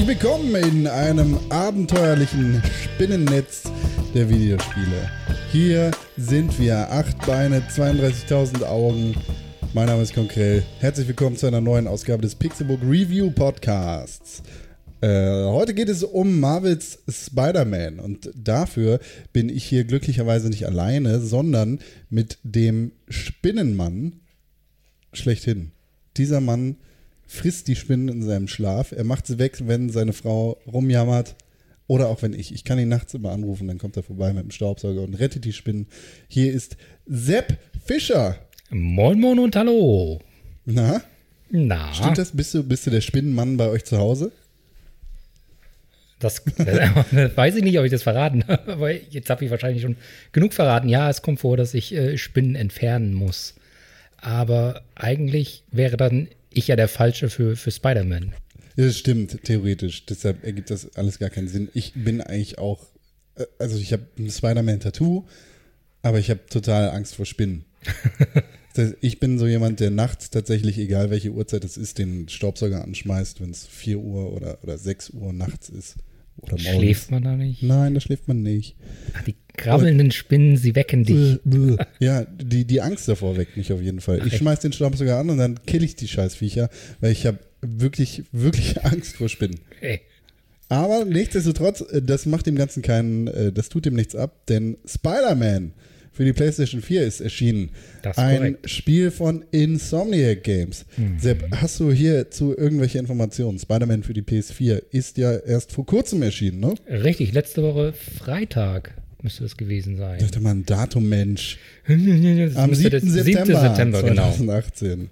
Herzlich willkommen in einem abenteuerlichen Spinnennetz der Videospiele. Hier sind wir, acht Beine, 32.000 Augen. Mein Name ist Konkrell. Herzlich willkommen zu einer neuen Ausgabe des Pixelbook Review Podcasts. Äh, heute geht es um Marvels Spider-Man und dafür bin ich hier glücklicherweise nicht alleine, sondern mit dem Spinnenmann schlechthin. Dieser Mann frisst die Spinnen in seinem Schlaf. Er macht sie weg, wenn seine Frau rumjammert. Oder auch wenn ich. Ich kann ihn nachts immer anrufen, dann kommt er vorbei mit dem Staubsauger und rettet die Spinnen. Hier ist Sepp Fischer. Moin Moin und Hallo. Na? Na, Stimmt das? Bist du, bist du der Spinnenmann bei euch zu Hause? das äh, weiß ich nicht, ob ich das verraten habe, aber jetzt habe ich wahrscheinlich schon genug verraten. Ja, es kommt vor, dass ich äh, Spinnen entfernen muss. Aber eigentlich wäre dann ich ja der Falsche für, für Spider-Man. Das stimmt, theoretisch. Deshalb ergibt das alles gar keinen Sinn. Ich bin eigentlich auch, äh, also ich habe ein Spider-Man-Tattoo, aber ich habe total Angst vor Spinnen. Das heißt, ich bin so jemand, der nachts tatsächlich, egal welche Uhrzeit es ist, den Staubsauger anschmeißt, wenn es 4 Uhr oder, oder 6 Uhr nachts ist. Oder morgens. Schläft man da nicht? Nein, da schläft man nicht. Ach, die krabbelnden Spinnen, sie wecken dich. Ja, die, die Angst davor weckt mich auf jeden Fall. Ich schmeiß den Staubsauger an und dann kill ich die Scheißviecher, weil ich habe wirklich, wirklich Angst vor Spinnen. Ey, Aber nichtsdestotrotz, äh, das macht dem Ganzen keinen, äh, das tut dem nichts ab, denn Spider-Man für die PlayStation 4 ist erschienen. Das ist Ein korrekt. Spiel von Insomniac Games. Sepp, hast du hierzu irgendwelche Informationen? Spider-Man für die PS4 ist ja erst vor kurzem erschienen, ne? richtig, letzte Woche Freitag müsste es gewesen sein. Ich dachte mal ein Datum, Mensch. Das Am müsste 7. der September, 7. September, genau. 2018.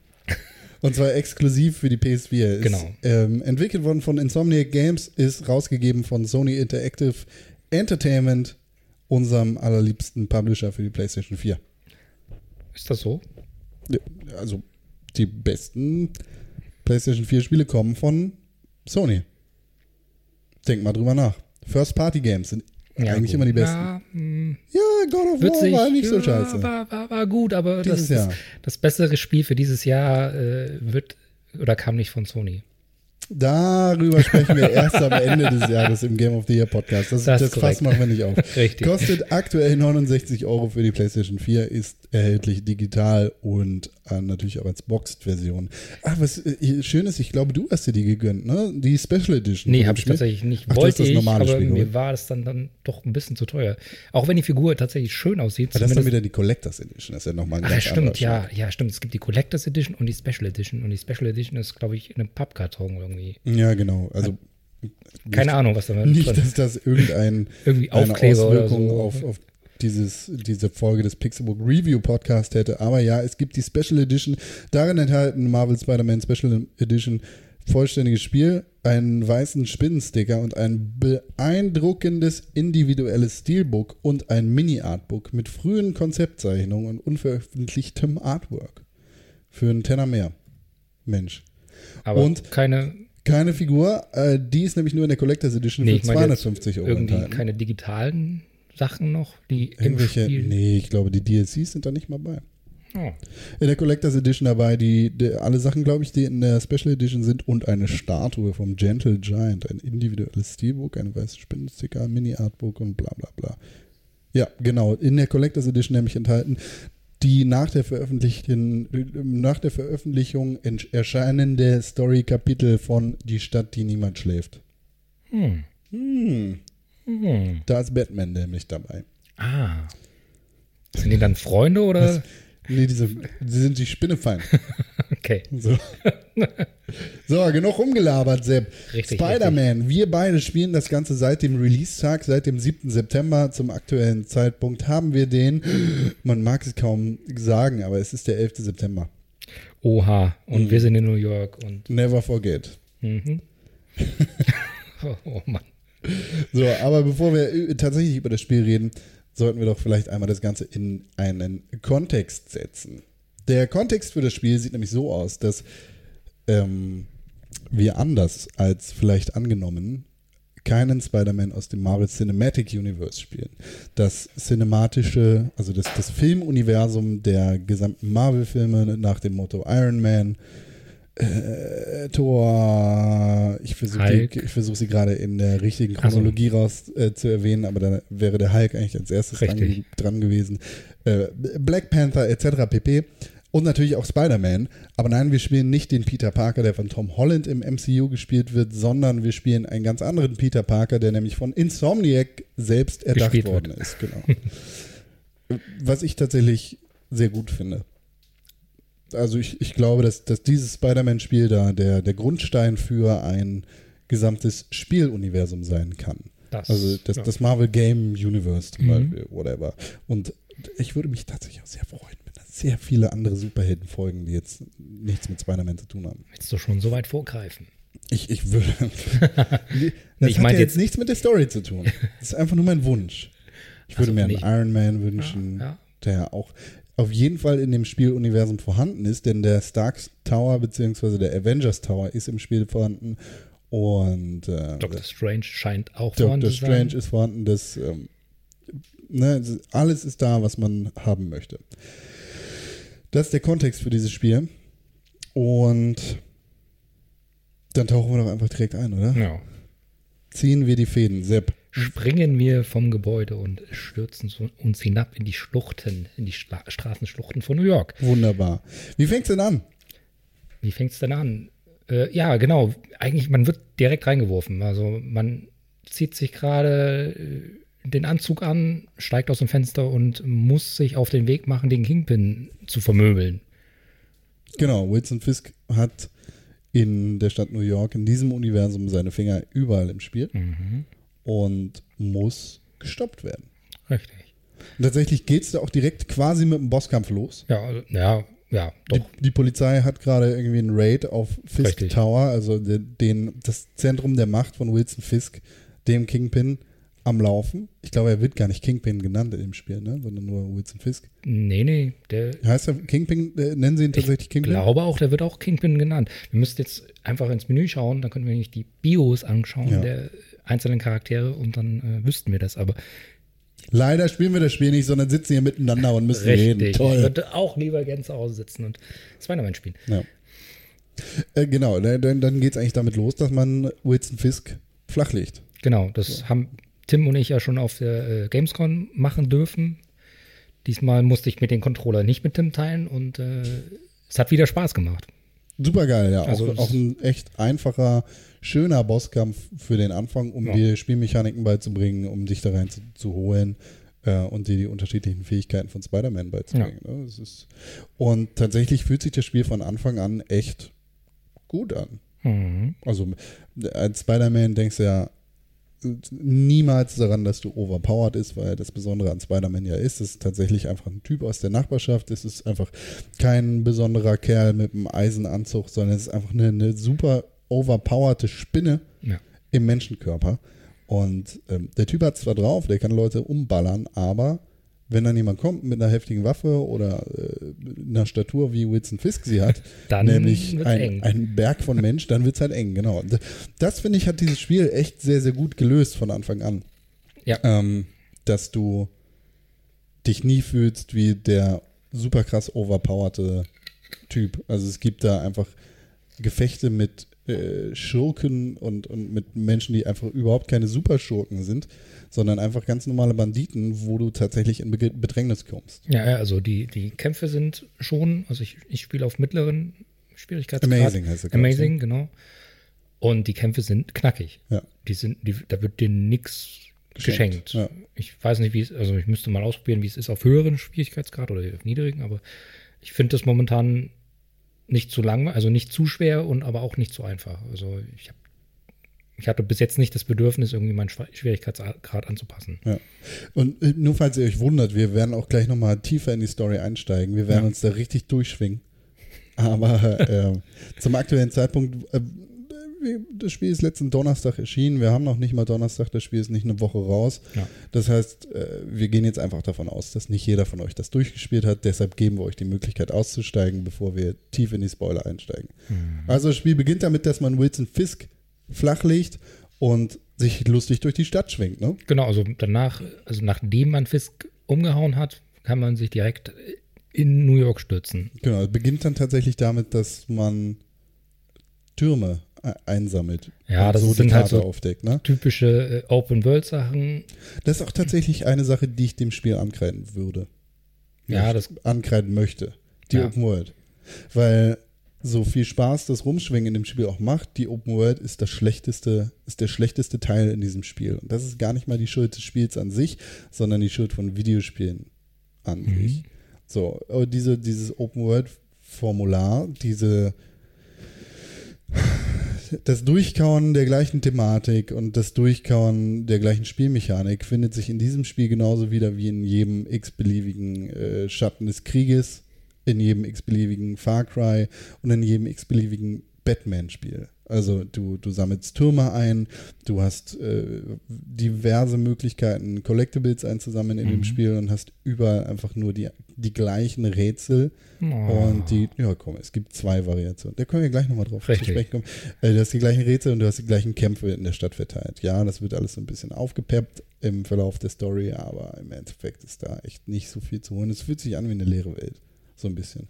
Und zwar exklusiv für die PS4. Ist, Genau. Ähm, entwickelt worden von Insomniac Games, ist rausgegeben von Sony Interactive Entertainment, unserem allerliebsten Publisher für die PlayStation 4. Ist das so? Ja, Also die besten PlayStation 4 Spiele kommen von Sony. Denk mal drüber nach. First Party Sind eigentlich gut. immer die besten. Ja, hm, Ja, God of witzig. War war nicht so ja, scheiße. War, war, war gut, aber Dieses das, Jahr. das, das bessere Spiel für dieses Jahr äh, wird oder kam nicht von Sony. Darüber sprechen wir erst am Ende des Jahres im Game of the Year Podcast. Das, Das das, Fass machen wir nicht auf. Richtig. Kostet aktuell 69 Euro für die PlayStation 4, ist erhältlich digital und äh, natürlich auch als Boxed-Version. Ach, was äh, schön ist, ich glaube, du hast dir die gegönnt, ne? Die Special Edition. Nee, habe ich tatsächlich nicht. Ach, Wollte das ich, aber Spiel mir war es dann, dann doch ein bisschen zu teuer. Auch wenn die Figur tatsächlich schön aussieht. Ja, das ist dann wieder die Collectors Edition. Das ist ja nochmal ein Ach, ganz stimmt, ja, Schnack. ja, stimmt. Es gibt die Collectors Edition und die Special Edition. Und die Special Edition ist, glaube ich, in einem Pappkarton irgendwie. Ja, genau. Also Keine Ahnung, was da drin nicht, dass das irgendein Irgendwie Aufkleber oder Auswirkung so. auf, auf dieses, diese Folge des Pixelbook Review Podcast hätte. Aber ja, es gibt die Special Edition. Darin enthalten Marvel Spider-Man Special Edition vollständiges Spiel, einen weißen Spinnensticker und ein beeindruckendes individuelles Steelbook und ein Mini-Artbook mit frühen Konzeptzeichnungen und unveröffentlichtem Artwork. Für einen Tenner mehr. Mensch. aber und- keine, Keine Figur, äh, die ist nämlich nur in der Collectors Edition nee, für ich meine jetzt 250 Euro irgendwie enthalten. keine digitalen Sachen noch, die im Irgendwelche, Spiel. nee, ich glaube, die DLCs sind da nicht mal bei. Oh, In der Collectors Edition dabei, die, die alle Sachen, glaube ich, die in der Special Edition sind und eine Statue vom Gentle Giant, ein individuelles Steelbook, ein weißes Spinnensticker, Mini-Artbook und bla bla bla. Ja, genau. In der Collectors Edition nämlich enthalten die nach der, Veröffentlichung, nach der Veröffentlichung erscheinende Story-Kapitel von Die Stadt, die niemand schläft. hm. Hm, Hm. da ist Batman nämlich dabei. Ah. Sind die dann Freunde oder? Nee, diese, sie sind die Spinnefeind. Okay. So. so, genug rumgelabert, Sepp. Richtig, Spider-Man, wir beide spielen das Ganze seit dem Release-Tag, seit dem 7. September. Zum aktuellen Zeitpunkt haben wir den, man mag es kaum sagen, aber es ist der 11. September. Oha. Und Mhm. wir sind in New York und. Never forget. Mhm. oh, oh Mann. So, aber bevor wir tatsächlich über das Spiel reden, sollten wir doch vielleicht einmal das Ganze in einen Kontext setzen. Der Kontext für das Spiel sieht nämlich so aus, dass ähm, wir anders als vielleicht angenommen keinen Spider-Man aus dem Marvel Cinematic Universe spielen. Das cinematische, also das, das Filmuniversum der gesamten Marvel-Filme nach dem Motto Iron Man, äh, Thor, ich versuche versuch sie gerade in der richtigen Chronologie so. raus äh, zu erwähnen, aber dann wäre der Hulk eigentlich als erstes dran, dran, gewesen. Äh, Black Panther etc. pp. Und natürlich auch Spider-Man. Aber nein, wir spielen nicht den Peter Parker, der von Tom Holland im MCU gespielt wird, sondern wir spielen einen ganz anderen Peter Parker, der nämlich von Insomniac selbst erdacht Gespielt worden wird. ist. Genau. Was ich tatsächlich sehr gut finde. Also ich, ich glaube, dass, dass dieses Spider-Man-Spiel da der, der Grundstein für ein gesamtes Spieluniversum sein kann. Das, also das, ja. das Marvel Game Universe zum mhm. Beispiel, whatever. Und ich würde mich tatsächlich auch sehr freuen, sehr viele andere Superheldenfolgen, die jetzt nichts mit Spider-Man zu tun haben. Willst du schon so weit vorgreifen? Ich, ich würde. das ich hat ja jetzt nichts mit der Story zu tun. Das ist einfach nur mein Wunsch. Ich würde also mir einen Iron Man wünschen, ja, ja. der auch auf jeden Fall in dem Spieluniversum vorhanden ist, denn der Stark Tower bzw. der Avengers Tower ist im Spiel vorhanden. Und äh, Doctor Strange scheint auch Doctor vorhanden zu sein. Doctor Strange ist vorhanden. Das, ähm, ne, alles ist da, was man haben möchte. Das ist der Kontext für dieses Spiel. Und dann tauchen wir doch einfach direkt ein, oder? Ja. Ziehen wir die Fäden, Sepp. Springen wir vom Gebäude und stürzen uns hinab in die Schluchten, in die Stra Straßenschluchten von New York. Wunderbar. Wie fängt es denn an? Wie fängt es denn an? Äh, ja, genau. Eigentlich, man wird direkt reingeworfen. Also man zieht sich gerade äh, den Anzug an, steigt aus dem Fenster und muss sich auf den Weg machen, den Kingpin zu vermöbeln. Genau, Wilson Fisk hat in der Stadt New York, in diesem Universum, seine Finger überall im Spiel mhm. und muss gestoppt werden. Richtig. Und tatsächlich geht es da auch direkt quasi mit dem Bosskampf los. Ja, also, ja, ja, doch. Die, die, Polizei hat gerade irgendwie einen Raid auf Fisk Richtig. Tower, also den, den, das Zentrum der Macht von Wilson Fisk, dem Kingpin, am Laufen. Ich glaube, er wird gar nicht Kingpin genannt im Spiel, ne? sondern nur Wilson Fisk. Nee, nee. Der heißt er Kingpin, äh, nennen sie ihn tatsächlich Kingpin? Ich glaube auch, der wird auch Kingpin genannt. Wir müssten jetzt einfach ins Menü schauen, dann können wir nicht die Bios anschauen ja. der einzelnen Charaktere und dann äh, wüssten wir das. Aber Leider spielen wir das Spiel nicht, sondern sitzen hier miteinander und müssen Richtig. reden. Toll. Ich würde auch lieber gerne zu Hause sitzen und Spider-Man spielen. Ja. Äh, genau, dann, dann geht es eigentlich damit los, dass man Wilson Fisk flachlegt. Genau, das so. haben Tim und ich ja schon auf der äh, Gamescom machen dürfen. Diesmal musste ich mit den Controller nicht mit Tim teilen und äh, es hat wieder Spaß gemacht. Super geil, ja. Also auch, auch, ein echt einfacher, schöner Bosskampf für den Anfang, um ja. dir Spielmechaniken beizubringen, um dich da rein zu, zu holen äh, und dir die unterschiedlichen Fähigkeiten von Spider-Man beizubringen. Ja. Ne? Ist, und tatsächlich fühlt sich das Spiel von Anfang an echt gut an. Mhm. Also als Spider-Man denkst du ja, niemals daran, dass du overpowered ist, weil das Besondere an Spider-Man ja ist, es ist tatsächlich einfach ein Typ aus der Nachbarschaft. Es ist einfach kein besonderer Kerl mit einem Eisenanzug, sondern es ist einfach eine, eine super overpowerte Spinne ja. im Menschenkörper. Und ähm, der Typ hat zwar drauf, der kann Leute umballern, aber wenn dann jemand kommt mit einer heftigen Waffe oder äh, einer Statur, wie Wilson Fisk sie hat, dann nämlich ein, ein, Berg von Mensch, dann wird es halt eng, genau. Das, finde ich, hat dieses Spiel echt sehr, sehr gut gelöst von Anfang an. Ja. Ähm, dass du dich nie fühlst wie der super krass overpowerte Typ. Also es gibt da einfach Gefechte mit äh, Schurken und, und mit Menschen, die einfach überhaupt keine Superschurken sind, sondern einfach ganz normale Banditen, wo du tatsächlich in Bedrängnis kommst. Ja, also die, die Kämpfe sind schon, also ich, ich spiele auf mittleren Schwierigkeitsgrad. Amazing heißt es. Amazing, ne? genau. Und die Kämpfe sind knackig. Ja. Die sind, die, da wird dir nichts geschenkt. geschenkt. Ja. Ich weiß nicht, wie es, also ich müsste mal ausprobieren, wie es ist auf höheren Schwierigkeitsgrad oder auf niedrigen, aber ich finde das momentan nicht zu lang, also nicht zu schwer und aber auch nicht zu einfach. Also ich habe ich hatte bis jetzt nicht das Bedürfnis, irgendwie meinen Schwierigkeitsgrad anzupassen. Ja. Und äh, nur falls ihr euch wundert, wir werden auch gleich nochmal tiefer in die Story einsteigen. Wir werden ja. uns da richtig durchschwingen. Aber äh, zum aktuellen Zeitpunkt, äh, das Spiel ist letzten Donnerstag erschienen. Wir haben noch nicht mal Donnerstag, das Spiel ist nicht eine Woche raus. Ja. Das heißt, äh, wir gehen jetzt einfach davon aus, dass nicht jeder von euch das durchgespielt hat. Deshalb geben wir euch die Möglichkeit auszusteigen, bevor wir tief in die Spoiler einsteigen. Mhm. Also das Spiel beginnt damit, dass man Wilson Fisk flach legt und sich lustig durch die Stadt schwingt, ne? Genau, also danach, also nachdem man Fisk umgehauen hat, kann man sich direkt in New York stürzen. Genau, es beginnt dann tatsächlich damit, dass man Türme einsammelt. Ja, das so sind halt so aufdeckt. Ne? Typische äh, Open-World-Sachen. Das ist auch tatsächlich eine Sache, die ich dem Spiel ankreiden würde. Ja, das- ankreiden möchte. Die Ja. Open World. Weil so viel Spaß das Rumschwingen in dem Spiel auch macht, die Open World ist das schlechteste, ist der schlechteste Teil in diesem Spiel. Und das ist gar nicht mal die Schuld des Spiels an sich, sondern die Schuld von Videospielen an Mhm. sich. So, aber diese, dieses Open World Formular, diese das Durchkauen der gleichen Thematik und das Durchkauen der gleichen Spielmechanik findet sich in diesem Spiel genauso wieder wie in jedem x-beliebigen äh, Schatten des Krieges, in jedem x-beliebigen Far Cry und in jedem x-beliebigen Batman-Spiel. Also du, du sammelst Türme ein, du hast äh, diverse Möglichkeiten, Collectibles einzusammeln in dem Mhm. Spiel und hast überall einfach nur die, die gleichen Rätsel Oh. und die, ja komm, es gibt zwei Variationen. Da können wir gleich nochmal drauf zu Richtig. sprechen kommen. Äh, du hast die gleichen Rätsel und du hast die gleichen Kämpfe in der Stadt verteilt. Ja, das wird alles so ein bisschen aufgepeppt im Verlauf der Story, aber im Endeffekt ist da echt nicht so viel zu holen. Es fühlt sich an wie eine leere Welt. So ein bisschen.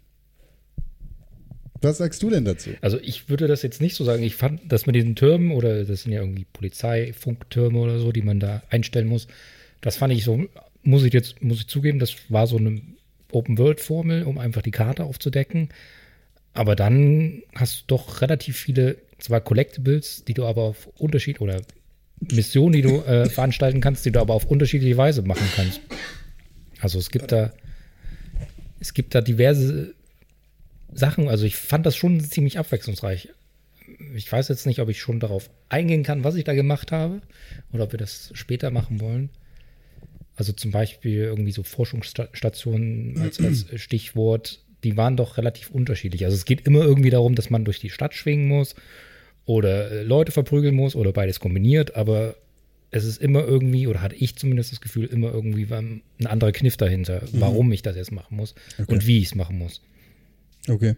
Was sagst du denn dazu? Also ich würde das jetzt nicht so sagen. Ich fand das mit diesen Türmen oder das sind ja irgendwie Polizeifunktürme oder so, die man da einstellen muss. Das fand ich so, muss ich jetzt, muss ich zugeben, das war so eine Open-World-Formel, um einfach die Karte aufzudecken. Aber dann hast du doch relativ viele, zwar Collectibles, die du aber auf Unterschied oder Missionen, die du äh, veranstalten kannst, die du aber auf unterschiedliche Weise machen kannst. Also es gibt da, es gibt da diverse Sachen. Also ich fand das schon ziemlich abwechslungsreich. Ich weiß jetzt nicht, ob ich schon darauf eingehen kann, was ich da gemacht habe oder ob wir das später machen wollen. Also zum Beispiel irgendwie so Forschungsstationen als, als Stichwort, die waren doch relativ unterschiedlich. Also es geht immer irgendwie darum, dass man durch die Stadt schwingen muss oder äh, Leute verprügeln muss oder beides kombiniert, aber es ist immer irgendwie, oder hatte ich zumindest das Gefühl, immer irgendwie war ein anderer Kniff dahinter, warum ich das jetzt machen muss Okay. und wie ich es machen muss. Okay.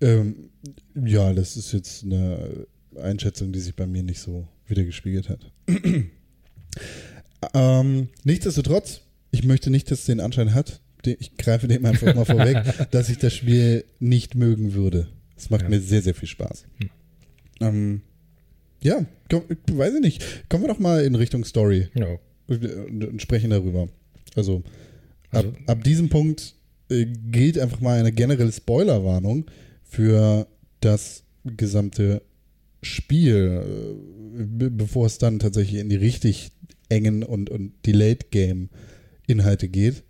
Ähm, ja, das ist jetzt eine Einschätzung, die sich bei mir nicht so wiedergespiegelt hat. ähm, nichtsdestotrotz, ich möchte nicht, dass es den Anschein hat, ich greife dem einfach mal vorweg, dass ich das Spiel nicht mögen würde. Es macht Ja. mir sehr, sehr viel Spaß. Hm. Ähm, ja, komm, weiß ich nicht. Kommen wir doch mal in Richtung Story Ja. und, sprechen darüber. Also, ab, Also- ab diesem Punkt äh, gilt einfach mal eine generelle Spoilerwarnung für das gesamte Spiel, äh, be- bevor es dann tatsächlich in die richtig engen und, und die Late-Game-Inhalte geht,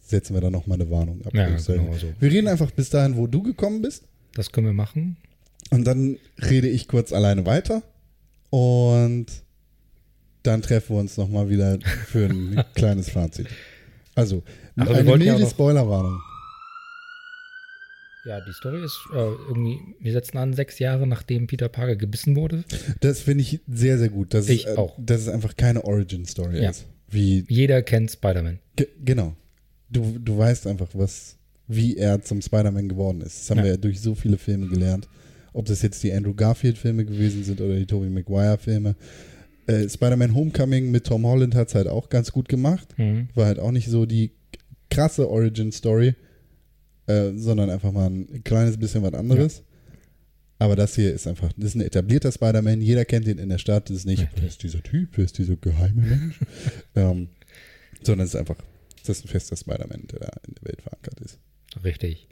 setzen wir da nochmal eine Warnung ab. Ja, genau so. Wir reden einfach bis dahin, wo du gekommen bist. Das können wir machen. Und dann rede ich kurz alleine weiter. Und dann treffen wir uns nochmal wieder für ein kleines Fazit. Also, wir eine ja milde noch- Spoilerwarnung. Ja, die Story ist äh, irgendwie, wir setzen an, sechs Jahre nachdem Peter Parker gebissen wurde. Das finde ich sehr, sehr gut. Dass Ich es, äh, auch. Dass es einfach keine Origin-Story Ja. ist. Wie, Jeder kennt Spider-Man. ge genau. Du, du weißt einfach, was, wie er zum Spider-Man geworden ist. Das haben Ja. wir ja durch so viele Filme gelernt. Ob das jetzt die Andrew Garfield-Filme gewesen sind oder die Tobey Maguire-Filme. Äh, Spider-Man Homecoming mit Tom Holland hat es halt auch ganz gut gemacht. Mhm. war halt auch nicht so die krasse Origin-Story, äh, sondern einfach mal ein kleines bisschen was anderes. Aber das hier ist einfach, das ist ein etablierter Spider-Man, jeder kennt ihn in der Stadt, das ist nicht, wer ist dieser Typ, wer ist dieser geheime Mensch, ähm, sondern es ist einfach, das ist ein fester Spider-Man, der da in der Welt verankert ist. Richtig.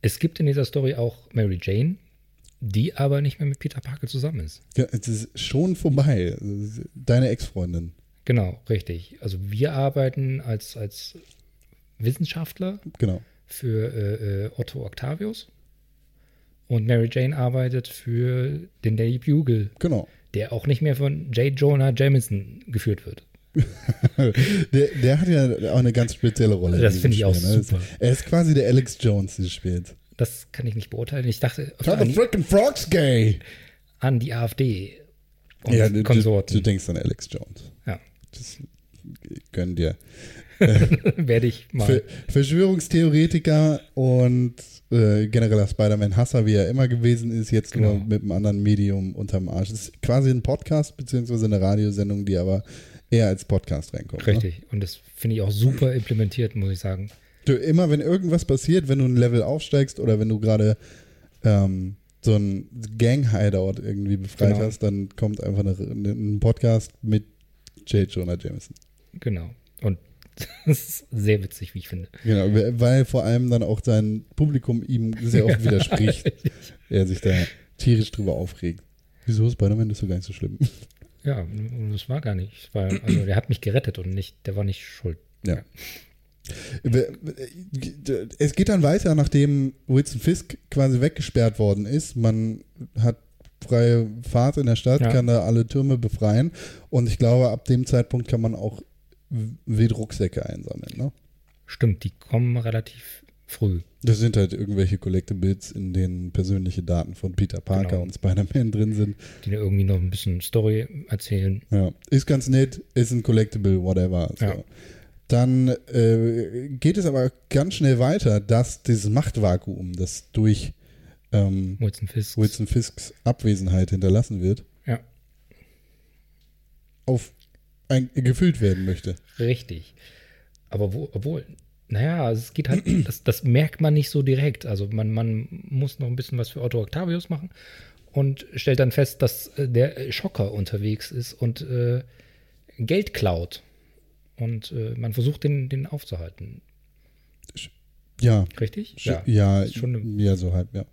Es gibt in dieser Story auch Mary Jane, die aber nicht mehr mit Peter Parker zusammen ist. Ja, es ist schon vorbei, deine Ex-Freundin, Genau, richtig. Also wir arbeiten als, als Wissenschaftler genau. für äh, äh, Otto Octavius und Mary Jane arbeitet für den Daily Bugle, Genau. der auch nicht mehr von J. Jonah Jameson geführt wird. Der, der hat ja auch eine ganz spezielle Rolle. Das finde ich auch ne? super. Er ist quasi der Alex Jones dieses Spiels. Das kann ich nicht beurteilen. Ich dachte Tell the frickin' frogs gay! an die AfD und ja, du, du, Konsorten. du denkst an Alex Jones. ja, Das gönnen dir. werde ich mal. Ver Verschwörungstheoretiker und äh, genereller Spider-Man-Hasser, wie er immer gewesen ist, jetzt nur Genau. mit einem anderen Medium unterm Arsch. Das ist quasi ein Podcast, beziehungsweise eine Radiosendung, die aber eher als Podcast reinkommt. Ne? Richtig. Und das finde ich auch super implementiert, muss ich sagen. Du, immer wenn irgendwas passiert, wenn du ein Level aufsteigst oder wenn du gerade ähm, so ein Gang-Hideout irgendwie befreit Genau. hast, dann kommt einfach eine, ein Podcast mit J. Jonah Jameson. Genau. Und das ist sehr witzig, wie ich finde. Genau, weil vor allem dann auch sein Publikum ihm sehr oft widerspricht. er sich da tierisch drüber aufregt. Wieso Spider-Man ist so gar nicht so schlimm. Ja, und das war gar nicht. Weil, also der hat mich gerettet und nicht, der war nicht schuld. Ja. Es geht dann weiter, nachdem Wilson Fisk quasi weggesperrt worden ist. Man hat freie Fahrt in der Stadt, Ja. kann da alle Türme befreien. Und ich glaube, ab dem Zeitpunkt kann man auch wild Rucksäcke einsammeln. Ne? Stimmt, die kommen relativ früh. Das sind halt irgendwelche Collectibles, in denen persönliche Daten von Peter Parker Genau. und Spider-Man drin sind. Die irgendwie noch ein bisschen Story erzählen. Ja, ist ganz nett, ist ein Collectible, whatever. So. Ja. Dann äh, geht es aber ganz schnell weiter, dass dieses Machtvakuum, das durch ähm, Wilson Fisk. Wilson Fisks Abwesenheit hinterlassen wird, Ja, auf ein, gefüllt werden möchte. richtig. Aber wo, obwohl, naja, es geht halt, das, das merkt man nicht so direkt. Also man, man muss noch ein bisschen was für Otto Octavius machen und stellt dann fest, dass äh, der Schocker unterwegs ist und äh, Geld klaut. Und äh, man versucht, den, den aufzuhalten. Ja, Richtig? ja, ja, ist schon ja, so halb, ja.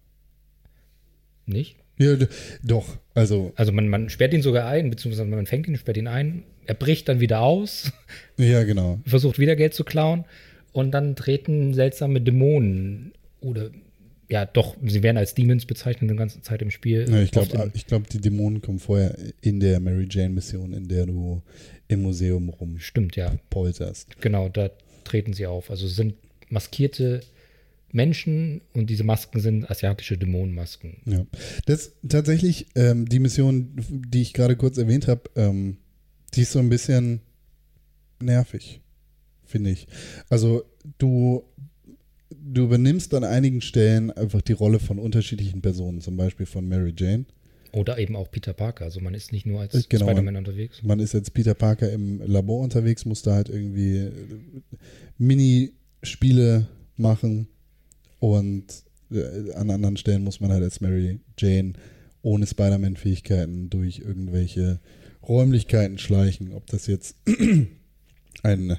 Nicht? ja doch, also, Also man, man sperrt ihn sogar ein, beziehungsweise man fängt ihn, sperrt ihn ein, er bricht dann wieder aus, ja, genau. versucht wieder Geld zu klauen und dann treten seltsame Dämonen oder ja doch, sie werden als Demons bezeichnet die ganze Zeit im Spiel. Ja, ich glaube, ich glaub, die Dämonen kommen vorher in der Mary Jane-Mission, in der du im Museum Stimmt, ja, rumpolterst. genau, da treten sie auf. Also sind maskierte Menschen und diese Masken sind asiatische Dämonenmasken. Ja, das tatsächlich ähm, die Mission, die ich gerade kurz erwähnt habe, ähm, die ist so ein bisschen nervig, finde ich. Also du du übernimmst an einigen Stellen einfach die Rolle von unterschiedlichen Personen, zum Beispiel von Mary Jane. Oder eben auch Peter Parker. Also man ist nicht nur als Äh, genau, Spider-Man unterwegs. Man ist jetzt Peter Parker im Labor unterwegs, muss da halt irgendwie äh, Minispiele machen und äh, an anderen Stellen muss man halt als Mary Jane ohne Spider-Man-Fähigkeiten durch irgendwelche Räumlichkeiten schleichen. Ob das jetzt ein,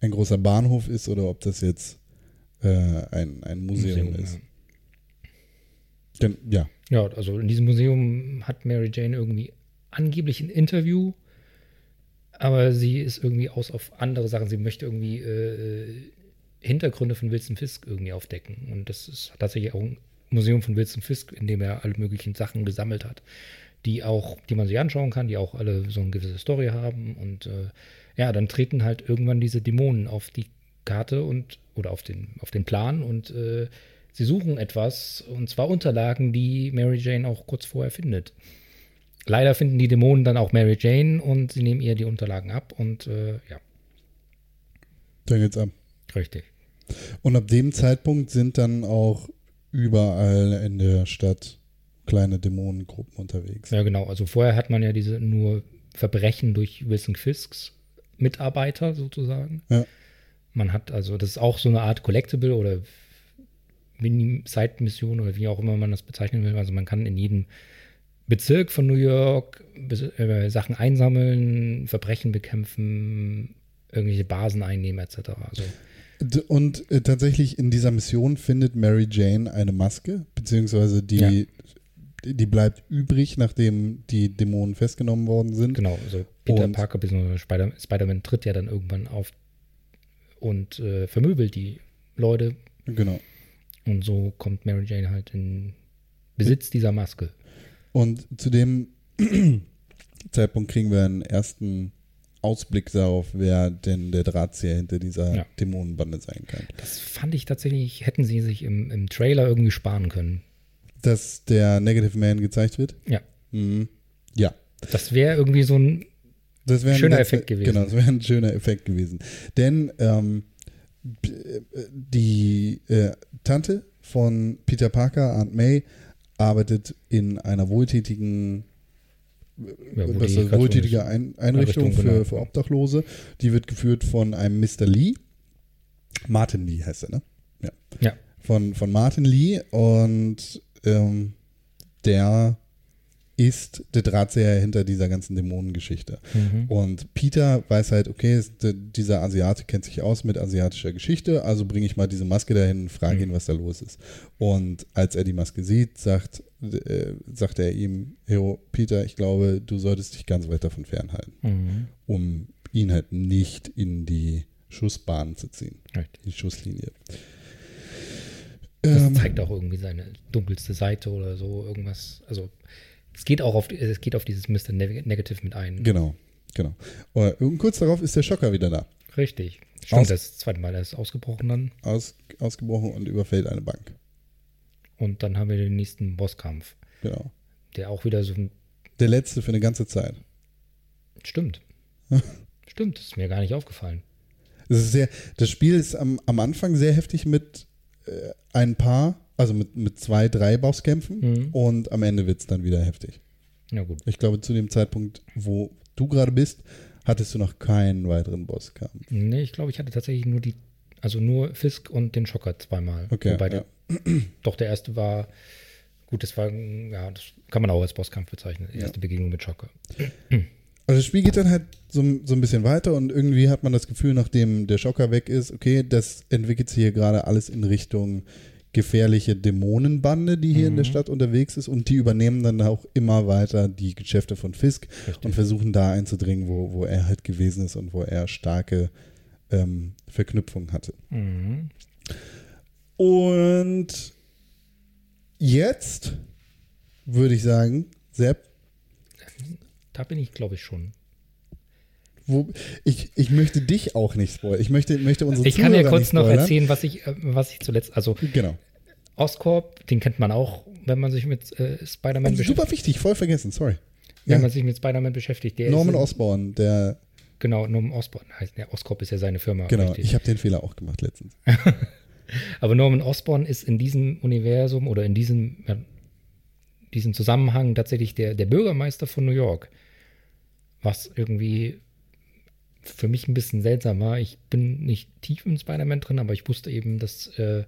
ein großer Bahnhof ist oder ob das jetzt äh, ein, ein Museum, ist. ja. Denn, ja, Ja, also in diesem Museum hat Mary Jane irgendwie angeblich ein Interview, aber sie ist irgendwie aus auf andere Sachen. Sie möchte irgendwie äh, Hintergründe von Wilson Fisk irgendwie aufdecken. Und das ist tatsächlich auch ein Museum von Wilson Fisk, in dem er alle möglichen Sachen gesammelt hat, die auch, die man sich anschauen kann, die auch alle so eine gewisse Story haben. Und äh, ja, dann treten halt irgendwann diese Dämonen auf die Karte und oder auf den, auf den Plan und äh, sie suchen etwas, und zwar Unterlagen, die Mary Jane auch kurz vorher findet. Leider finden die Dämonen dann auch Mary Jane und sie nehmen ihr die Unterlagen ab und äh, ja, dann geht's ab. richtig. Und ab dem Zeitpunkt sind dann auch überall in der Stadt kleine Dämonengruppen unterwegs. Ja, genau. Also vorher hat man ja diese nur Verbrechen durch Wilson Fisks Mitarbeiter sozusagen. Ja. Man hat also, das ist auch so eine Art Collectible oder Mini-Side-Mission oder wie auch immer man das bezeichnen will. Also man kann in jedem Bezirk von New York äh, Sachen einsammeln, Verbrechen bekämpfen, irgendwelche Basen einnehmen etc. Also Und äh, tatsächlich in dieser Mission findet Mary Jane eine Maske, beziehungsweise die, die bleibt übrig, nachdem die Dämonen festgenommen worden sind. genau, also Peter Und- Parker bzw. Spider- Spider-Man tritt ja dann irgendwann auf und äh, vermöbelt die Leute Genau. und so kommt Mary Jane halt in Besitz dieser Maske. Und zu dem Zeitpunkt kriegen wir einen ersten Ausblick darauf, wer denn der Drahtzieher hinter dieser Ja. Dämonenbande sein kann. Das fand ich tatsächlich, hätten sie sich im, im Trailer irgendwie sparen können. Dass der Negative Man gezeigt wird? Ja. Mhm. Ja. Das wäre irgendwie so ein Das wäre ein Schöner letzter- Effekt gewesen. Genau, das wäre ein schöner Effekt gewesen. Denn ähm, äh, die äh, Tante von Peter Parker, Aunt May, arbeitet in einer wohltätigen ja, das, wohltätige Ein Einrichtung Einrichtung, für, genau. für Obdachlose. Die wird geführt von einem Mr. Lee. Martin Lee heißt er, ne? Ja. Ja. Von, von Martin Lee und ähm, der ist der Drahtseher hinter dieser ganzen Dämonengeschichte. Mhm. Und Peter weiß halt, okay, dieser Asiate kennt sich aus mit asiatischer Geschichte, also bringe ich mal diese Maske dahin und frage Mhm. ihn, was da los ist. Und als er die Maske sieht, sagt, äh, sagt er ihm, yo, Peter, ich glaube, du solltest dich ganz weit davon fernhalten, Mhm. um ihn halt nicht in die Schussbahn zu ziehen, Richtig. die Schusslinie. Das Ähm, zeigt auch irgendwie seine dunkelste Seite oder so, irgendwas. Also es geht auch auf, es geht auf dieses Mr. Neg- Negative mit ein. genau, genau. Und, und kurz darauf ist der Schocker wieder da. Richtig. Stimmt, Aus- das zweite Mal, er ist ausgebrochen dann. Aus, ausgebrochen und überfällt eine Bank. Und dann haben wir den nächsten Bosskampf, Genau. der auch wieder so ein. Der letzte für eine ganze Zeit. Stimmt. Stimmt, das ist mir gar nicht aufgefallen. Es ist sehr, das Spiel ist am, am Anfang sehr heftig mit äh, ein paar, also mit, mit zwei, drei Bosskämpfen Mhm. und am Ende wird es dann wieder heftig. Na gut. Ich glaube, zu dem Zeitpunkt, wo du gerade bist, hattest du noch keinen weiteren Bosskampf. Nee, ich glaube, ich hatte tatsächlich nur die, also nur Fisk und den Schocker zweimal. Okay, Wobei ja. der, doch der erste war, gut, das war, ja, das kann man auch als Bosskampf bezeichnen. Die erste Begegnung mit Schocker. Also das Spiel geht dann halt so, so ein bisschen weiter und irgendwie hat man das Gefühl, nachdem der Schocker weg ist, okay, das entwickelt sich hier gerade alles in Richtung gefährliche Dämonenbande, die hier in der Stadt unterwegs ist und die übernehmen dann auch immer weiter die Geschäfte von Fisk Richtig. und versuchen da einzudringen, wo, wo er halt gewesen ist und wo er starke ähm, Verknüpfungen hatte. Mhm. Und jetzt würde ich sagen, Sepp, Da bin ich, glaube ich, schon. Wo, ich, ich möchte dich auch nicht spoilern. Ich möchte, möchte unsere Ich kann ja Zuhörer kurz noch erzählen, was ich, äh, was ich zuletzt, also Genau. Oscorp, den kennt man auch, wenn man sich mit äh, Spider-Man beschäftigt. Super wichtig, voll vergessen, sorry. Wenn Ja. man sich mit Spider-Man beschäftigt. Der Norman ist, Osborn, der, Genau, Norman Osborn heißt der. Oscorp ist ja seine Firma. genau, richtig. ich habe den Fehler auch gemacht letztens. Aber Norman Osborn ist in diesem Universum oder in diesem, ja, diesem Zusammenhang tatsächlich der, der Bürgermeister von New York. Was irgendwie für mich ein bisschen seltsam war. Ich bin nicht tief im Spider-Man drin, aber ich wusste eben, dass äh,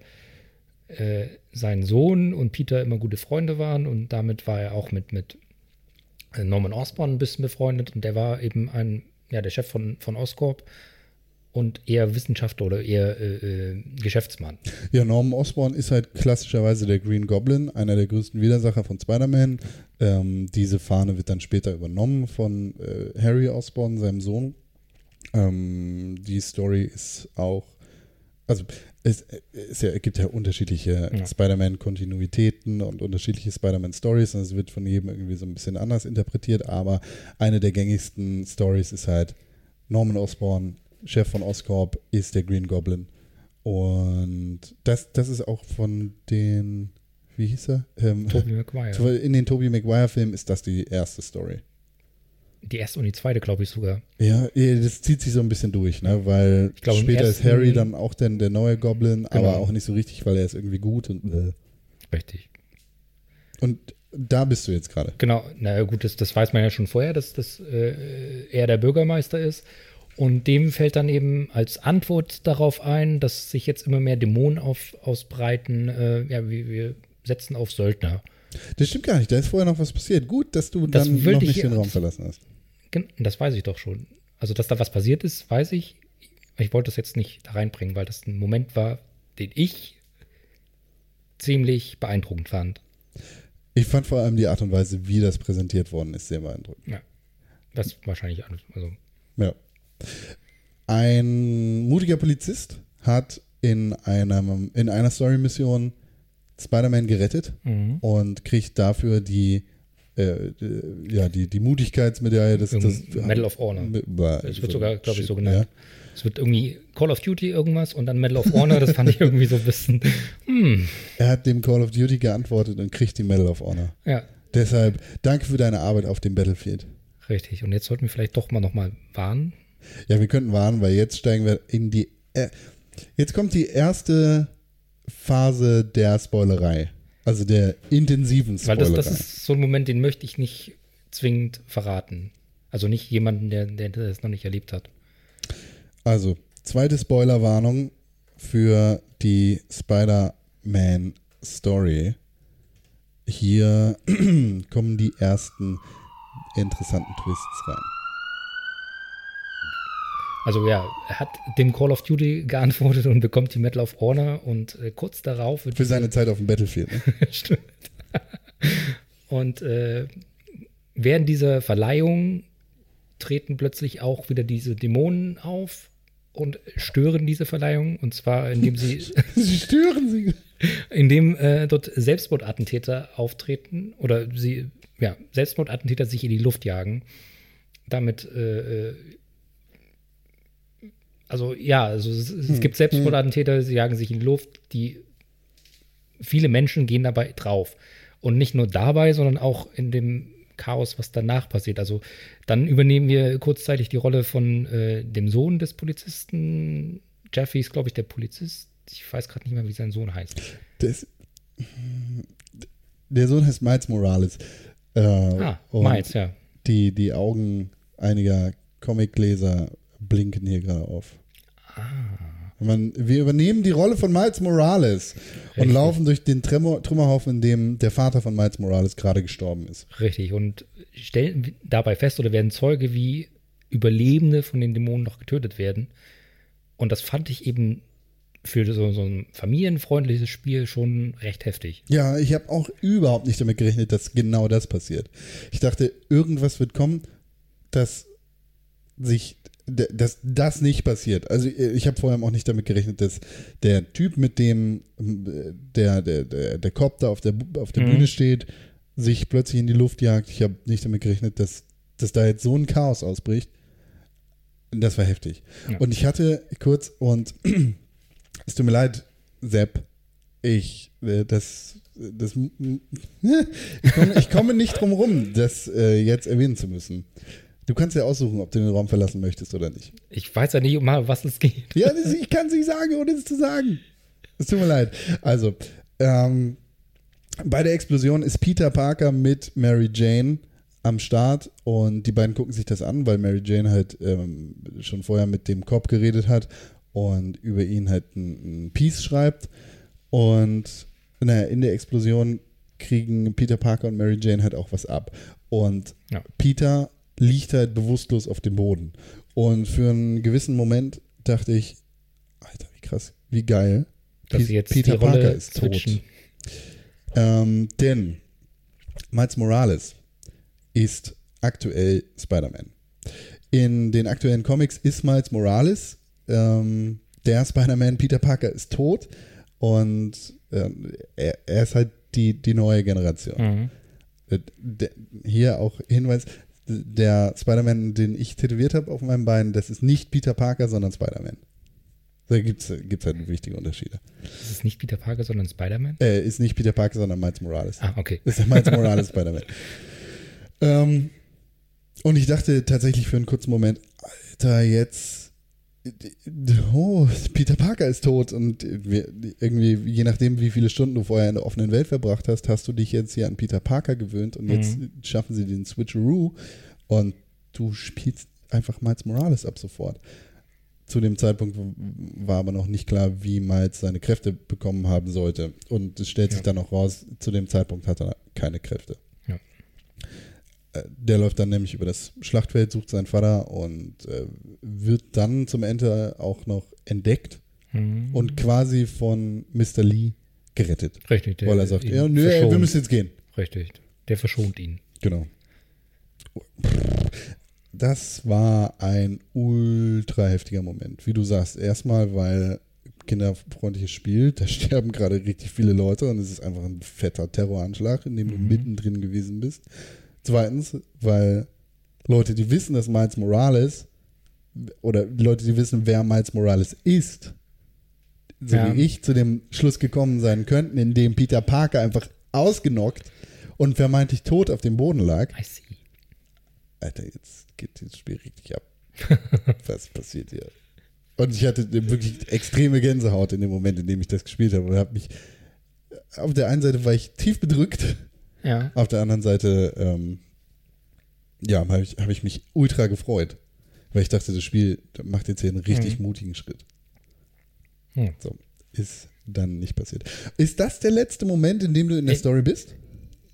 äh, sein Sohn und Peter immer gute Freunde waren und damit war er auch mit, mit äh, Norman Osborn ein bisschen befreundet und der war eben ein, ja, der Chef von, von Oscorp und eher Wissenschaftler oder eher äh, äh, Geschäftsmann. Ja, Norman Osborn ist halt klassischerweise der Green Goblin, einer der größten Widersacher von Spider-Man. Ähm, diese Fahne wird dann später übernommen von äh, Harry Osborn, seinem Sohn. Ähm, die Story ist auch, also es, es ja, gibt ja unterschiedliche Ja. Spider-Man-Kontinuitäten und unterschiedliche Spider-Man-Stories und es wird von jedem irgendwie so ein bisschen anders interpretiert, aber eine der gängigsten Stories ist halt Norman Osborn, Chef von Oscorp, ist der Green Goblin. Und das, das ist auch von den, wie hieß er? Ähm, Tobey Maguire. in den Tobey Maguire-Filmen ist das die erste Story. Die erste und die zweite, glaube ich sogar. Ja, eh, das zieht sich so ein bisschen durch, ne? Weil im später ist Harry dann auch der, der neue Goblin, aber Genau. auch nicht so richtig, weil er ist irgendwie gut und äh. Richtig. und da bist du jetzt gerade. Genau, naja gut, das, das weiß man ja schon vorher, dass, dass äh, er der Bürgermeister ist. Und dem fällt dann eben als Antwort darauf ein, dass sich jetzt immer mehr Dämonen auf, ausbreiten. Äh, ja, wir, wir setzen auf Söldner. Das stimmt gar nicht, da ist vorher noch was passiert. Gut, dass du Das dann noch ich nicht hier- den Raum verlassen hast. Das weiß ich doch schon. Also, dass da was passiert ist, weiß ich. Ich wollte das jetzt nicht da reinbringen, weil das ein Moment war, den ich ziemlich beeindruckend fand. Ich fand vor allem die Art und Weise, wie das präsentiert worden ist, sehr beeindruckend. Ja. Das wahrscheinlich alles. Also, Ja. Ein mutiger Polizist hat in, einem, in einer Story-Mission Spider-Man gerettet mhm. und kriegt dafür die, äh, die, ja, die, die Mutigkeitsmedaille. Das, das, Medal of Honor. Es wird sogar, glaube ich, so genannt. Es wird irgendwie Call of Duty irgendwas und dann Medal of Honor. Das fand ich irgendwie so ein bisschen. Hm, Er hat dem Call of Duty geantwortet und kriegt die Medal of Honor. ja, Deshalb danke für deine Arbeit auf dem Battlefield. richtig. Und jetzt sollten wir vielleicht doch mal nochmal warnen. Ja, wir könnten warnen, weil jetzt steigen wir in die. Äh, jetzt kommt die erste Phase der Spoilerei. Also der intensiven Weil Spoilerei. das, das ist so ein Moment, den möchte ich nicht zwingend verraten. Also nicht jemanden, der, der das noch nicht erlebt hat. Also, zweite Spoilerwarnung für die Spider-Man-Story. hier kommen die ersten interessanten Twists rein. Also ja, er hat dem Call of Duty geantwortet und bekommt die Medal of Honor und äh, kurz darauf wird Für seine Zeit auf dem Battlefield. Ne? Stimmt. und äh, während dieser Verleihung treten plötzlich auch wieder diese Dämonen auf und stören diese Verleihung. Und zwar, indem sie, Sie stören sie. indem äh, dort Selbstmordattentäter auftreten oder sie, ja, Selbstmordattentäter sich in die Luft jagen. Damit, äh, äh, also ja, also es, es gibt Selbstmordattentäter, sie jagen sich in die Luft, die viele Menschen gehen dabei drauf. Und nicht nur dabei, sondern auch in dem Chaos, was danach passiert. Also dann übernehmen wir kurzzeitig die Rolle von äh, dem Sohn des Polizisten. Jeffy ist, glaube ich, der Polizist. Ich weiß gerade nicht mehr, wie sein Sohn heißt. Das, der Sohn heißt Miles Morales. Äh, Ah, Miles, ja. Die, die Augen einiger Comicleser blinken hier gerade auf. Man, wir übernehmen die Rolle von Miles Morales und Richtig. laufen durch den Tremor, Trümmerhaufen, in dem der Vater von Miles Morales gerade gestorben ist. Richtig. Und stellen dabei fest oder werden Zeuge, wie Überlebende von den Dämonen noch getötet werden. Und das fand ich eben für so, so ein familienfreundliches Spiel schon recht heftig. Ja, ich habe auch überhaupt nicht damit gerechnet, dass genau das passiert. Ich dachte, irgendwas wird kommen, dass sich, dass das nicht passiert. Also ich habe vorher auch nicht damit gerechnet, dass der Typ, mit dem äh, der, der, der, der Cop da auf der, auf der Mhm. Bühne steht, sich plötzlich in die Luft jagt. Ich habe nicht damit gerechnet, dass, dass da jetzt so ein Chaos ausbricht. Das war heftig. Ja. Und ich hatte kurz, und es tut mir leid, Sepp, ich, äh, das, das, ich komme, ich komme nicht drum rum, das äh, jetzt erwähnen zu müssen. Du kannst ja aussuchen, ob du den Raum verlassen möchtest oder nicht. Ich weiß ja nicht, um was es geht. Ja, das, ich kann es nicht sagen, ohne es zu sagen. Es tut mir leid. Also, ähm, bei der Explosion ist Peter Parker mit Mary Jane am Start und die beiden gucken sich das an, weil Mary Jane halt ähm, schon vorher mit dem Cop geredet hat und über ihn halt ein, ein Piece schreibt. Und naja, in der Explosion kriegen Peter Parker und Mary Jane halt auch was ab. Und Ja. Peter liegt halt bewusstlos auf dem Boden. Und für einen gewissen Moment dachte ich, Alter, wie krass, wie geil. Dass sie jetzt Peter Parker ist switchen. tot. Ähm, denn Miles Morales ist aktuell Spider-Man. In den aktuellen Comics ist Miles Morales ähm, der Spider-Man. Peter Parker ist tot und ähm, er, er ist halt die, die neue Generation. Mhm. Äh, Hier auch Hinweis, der Spider-Man, den ich tätowiert habe auf meinem Bein, das ist nicht Peter Parker, sondern Spider-Man. Da gibt es halt wichtige Unterschiede. Das ist nicht Peter Parker, sondern Spider-Man. Äh, ist nicht Peter Parker, sondern Miles Morales. Ah, okay. Das ist der Miles Morales Spider-Man. Ähm, und ich dachte tatsächlich für einen kurzen Moment, Alter, jetzt. Oh, Peter Parker ist tot und irgendwie, je nachdem, wie viele Stunden du vorher in der offenen Welt verbracht hast, hast du dich jetzt hier an Peter Parker gewöhnt und jetzt schaffen sie den Switcheroo und du spielst einfach Miles Morales ab sofort. Zu dem Zeitpunkt war aber noch nicht klar, wie Miles seine Kräfte bekommen haben sollte. Und es stellt sich Ja. dann auch raus, zu dem Zeitpunkt hat er keine Kräfte. Äh, Der läuft dann nämlich über das Schlachtfeld, sucht seinen Vater und äh, wird dann zum Ende auch noch entdeckt Mhm. und quasi von Mr. Lee gerettet. Richtig. der weil er sagt, ja, nö, ey, wir verschont. müssen jetzt gehen. Richtig. Der verschont ihn. Genau. Das war ein ultra heftiger Moment. Wie du sagst, erstmal, weil kinderfreundliches Spiel, da sterben gerade richtig viele Leute und es ist einfach ein fetter Terroranschlag, in dem du mittendrin gewesen bist. Zweitens, weil Leute, die wissen, dass Miles Morales oder Leute, die wissen, wer Miles Morales ist, so Ja. wie ich zu dem Schluss gekommen sein könnten, in dem Peter Parker einfach ausgenockt und vermeintlich tot auf dem Boden lag. I see. Alter, jetzt geht das Spiel richtig ab. Was passiert hier? Und ich hatte wirklich extreme Gänsehaut in dem Moment, in dem ich das gespielt habe. Und habe mich, auf der einen Seite war ich tief bedrückt, Ja. auf der anderen Seite, ähm, ja, habe ich, hab ich mich ultra gefreut. Weil ich dachte, das Spiel macht jetzt hier einen richtig mutigen Schritt. Hm. So, ist dann nicht passiert. Ist das der letzte Moment, in dem du in der Ich- Story bist?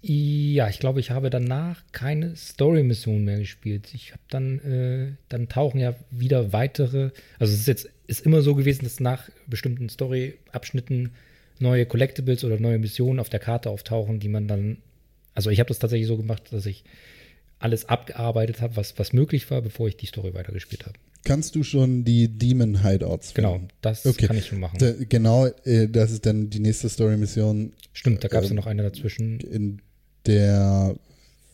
Ja, ich glaube, ich habe danach keine Story-Mission mehr gespielt. Ich habe dann, äh, dann tauchen ja wieder weitere, also es ist jetzt ist immer so gewesen, dass nach bestimmten Story-Abschnitten neue Collectibles oder neue Missionen auf der Karte auftauchen, die man dann, also ich habe das tatsächlich so gemacht, dass ich alles abgearbeitet habe, was, was möglich war, bevor ich die Story weitergespielt habe. Kannst du schon die Demon Hideouts finden? Genau, das okay. kann ich schon machen. Da, genau, äh, das ist dann die nächste Story-Mission. Stimmt, da gab es äh, ja noch eine dazwischen. In der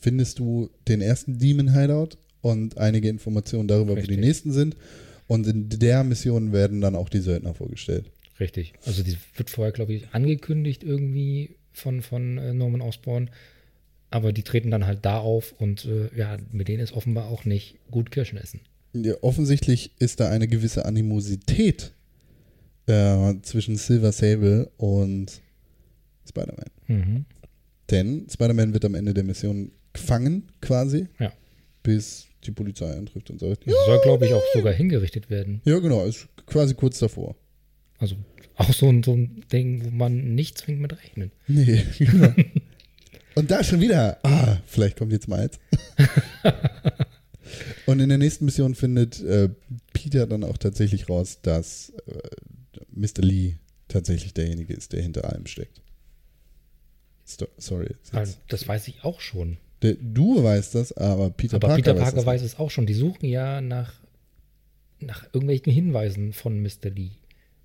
findest du den ersten Demon Hideout und einige Informationen darüber, Richtig. wo die nächsten sind. Und in der Mission werden dann auch die Söldner vorgestellt. Richtig. Also die wird vorher, glaube ich, angekündigt irgendwie von, von äh, Norman Osborn. Aber die treten dann halt da auf und äh, ja, mit denen ist offenbar auch nicht gut Kirschen essen. Ja, offensichtlich ist da eine gewisse Animosität äh, zwischen Silver Sable und Spider-Man. Mhm. Denn Spider-Man wird am Ende der Mission gefangen, quasi. Ja. Bis die Polizei eintrifft und sagt. Das soll, glaube ich, auch sogar hingerichtet werden. Ja, genau, ist quasi kurz davor. Also auch so ein, so ein Ding, wo man nicht zwingend mit rechnet. Nee, genau. Und da schon wieder, ah, vielleicht kommt jetzt mal eins. und in der nächsten Mission findet äh, Peter dann auch tatsächlich raus, dass äh, Mr. Lee tatsächlich derjenige ist, der hinter allem steckt. Sto sorry. Also, das weiß ich auch schon. Du weißt das, aber Peter aber Parker, Peter Parker weiß, weiß es auch schon. Die suchen ja nach, nach irgendwelchen Hinweisen von Mr. Lee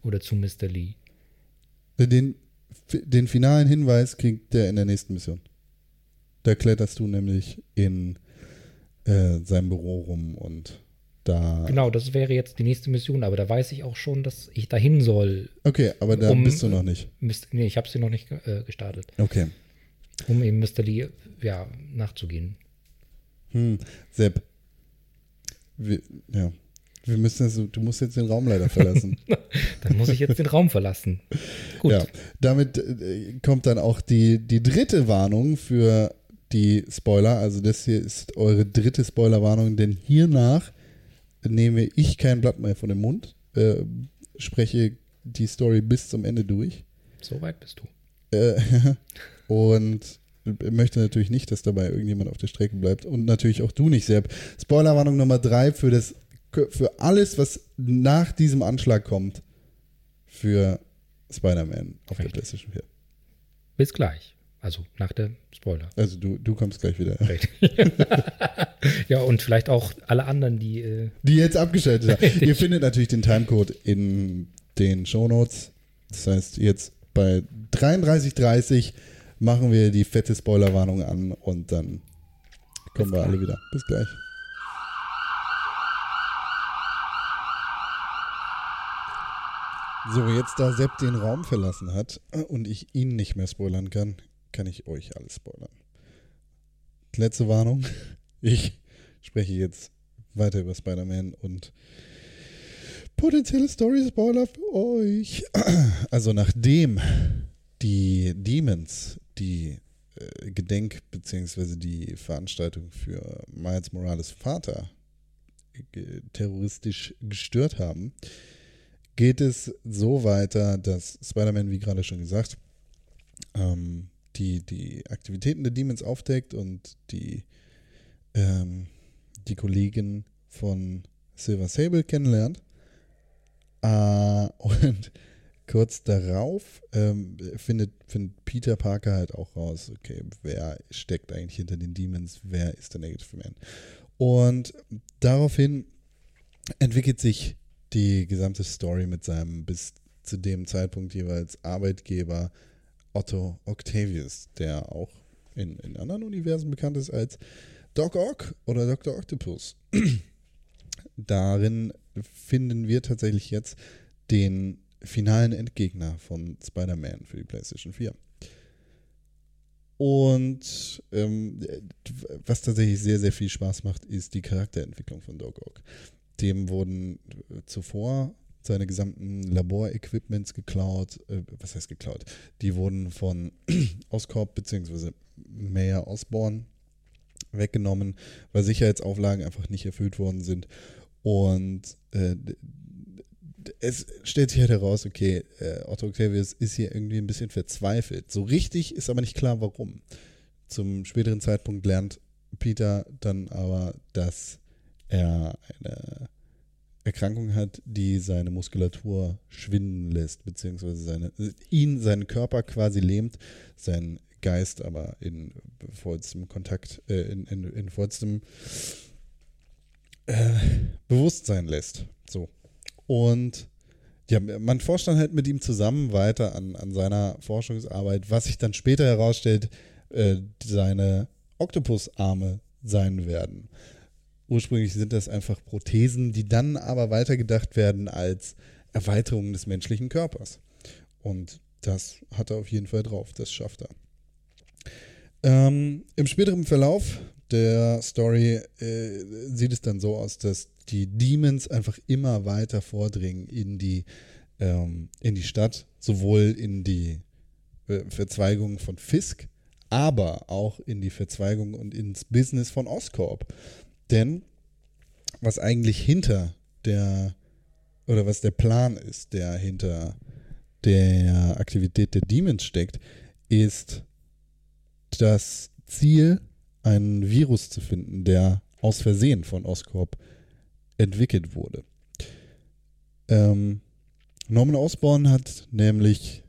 oder zu Mr. Lee. Den, den finalen Hinweis kriegt der in der nächsten Mission. Da kletterst du nämlich in äh, seinem Büro rum und da. Genau, das wäre jetzt die nächste Mission, aber da weiß ich auch schon, dass ich dahin soll. Okay, aber da um, bist du noch nicht. nee, ich habe sie noch nicht äh, gestartet. Okay. Um eben Mr. Lee ja, nachzugehen. Hm, Sepp. Wir, ja. Wir müssen also, du musst jetzt den Raum leider verlassen. dann muss ich jetzt den Raum verlassen. Gut. Ja, damit äh, kommt dann auch die, die dritte Warnung für die Spoiler. Also das hier ist eure dritte Spoilerwarnung, denn hiernach nehme ich kein Blatt mehr von dem Mund, äh, spreche die Story bis zum Ende durch. So weit bist du. Äh, und möchte natürlich nicht, dass dabei irgendjemand auf der Strecke bleibt. Und natürlich auch du nicht, Sepp. Spoilerwarnung Nummer drei für, das, für alles, was nach diesem Anschlag kommt, für Spider-Man auf Richtig. der PlayStation 4. Bis gleich. Also nach der Spoiler. Also du, du kommst gleich wieder. Ja, und vielleicht auch alle anderen, die. Äh die jetzt abgeschaltet haben. Ihr findet natürlich den Timecode in den Shownotes. Das heißt, jetzt bei 33.30 machen wir die fette Spoilerwarnung an und dann kommen wir alle wieder. Bis gleich. So, jetzt da Sepp den Raum verlassen hat und ich ihn nicht mehr spoilern kann, kann ich euch alles spoilern. Letzte Warnung. Ich spreche jetzt weiter über Spider-Man und potenzielle Story-Spoiler für euch. Also nachdem die Demons die äh, Gedenk- bzw. die Veranstaltung für Miles Morales Vater terroristisch gestört haben, geht es so weiter, dass Spider-Man, wie gerade schon gesagt, ähm, die, die Aktivitäten der Demons aufdeckt und die, ähm, die Kollegen von Silver Sable kennenlernt. Äh, und kurz darauf ähm, findet, findet Peter Parker halt auch raus, okay, wer steckt eigentlich hinter den Demons, wer ist der Negative Man. Und daraufhin entwickelt sich die gesamte Story mit seinem bis zu dem Zeitpunkt jeweils Arbeitgeber Otto Octavius, der auch in, in anderen Universen bekannt ist als Doc Ock oder Dr. Octopus. Darin finden wir tatsächlich jetzt den finalen Endgegner von Spider-Man für die PlayStation 4. Und ähm, was tatsächlich sehr, sehr viel Spaß macht, ist die Charakterentwicklung von Doc Ock. Dem wurden zuvor seine gesamten Laborequipments geklaut. Äh, was heißt geklaut? Die wurden von Oscorp bzw. Mayor Osborne weggenommen, weil Sicherheitsauflagen einfach nicht erfüllt worden sind. Und äh, es stellt sich halt heraus, okay, äh, Otto Octavius ist hier irgendwie ein bisschen verzweifelt. So richtig ist aber nicht klar, warum. zum späteren Zeitpunkt lernt Peter dann aber, dass er eine Erkrankung hat, die seine Muskulatur schwinden lässt, beziehungsweise seine, ihn, seinen Körper quasi lähmt, sein Geist aber in vollstem Kontakt, äh, in, in, in vollstem äh, Bewusstsein lässt. So. Und ja, man forscht dann halt mit ihm zusammen weiter an, an seiner Forschungsarbeit, was sich dann später herausstellt, äh, seine Oktopusarme sein werden. Ursprünglich sind das einfach Prothesen, die dann aber weitergedacht werden als Erweiterung des menschlichen Körpers. Und das hat er auf jeden Fall drauf, das schafft er. Ähm, Im späteren Verlauf der Story äh, sieht es dann so aus, dass die Demons einfach immer weiter vordringen in die, ähm, in die Stadt, sowohl in die äh, Verzweigung von Fisk, aber auch in die Verzweigung und ins Business von Oscorp. Denn was eigentlich hinter der, oder was der Plan ist, der hinter der Aktivität der Demons steckt, ist das Ziel, einen Virus zu finden, der aus Versehen von Oscorp entwickelt wurde. Ähm, Norman Osborn hat nämlich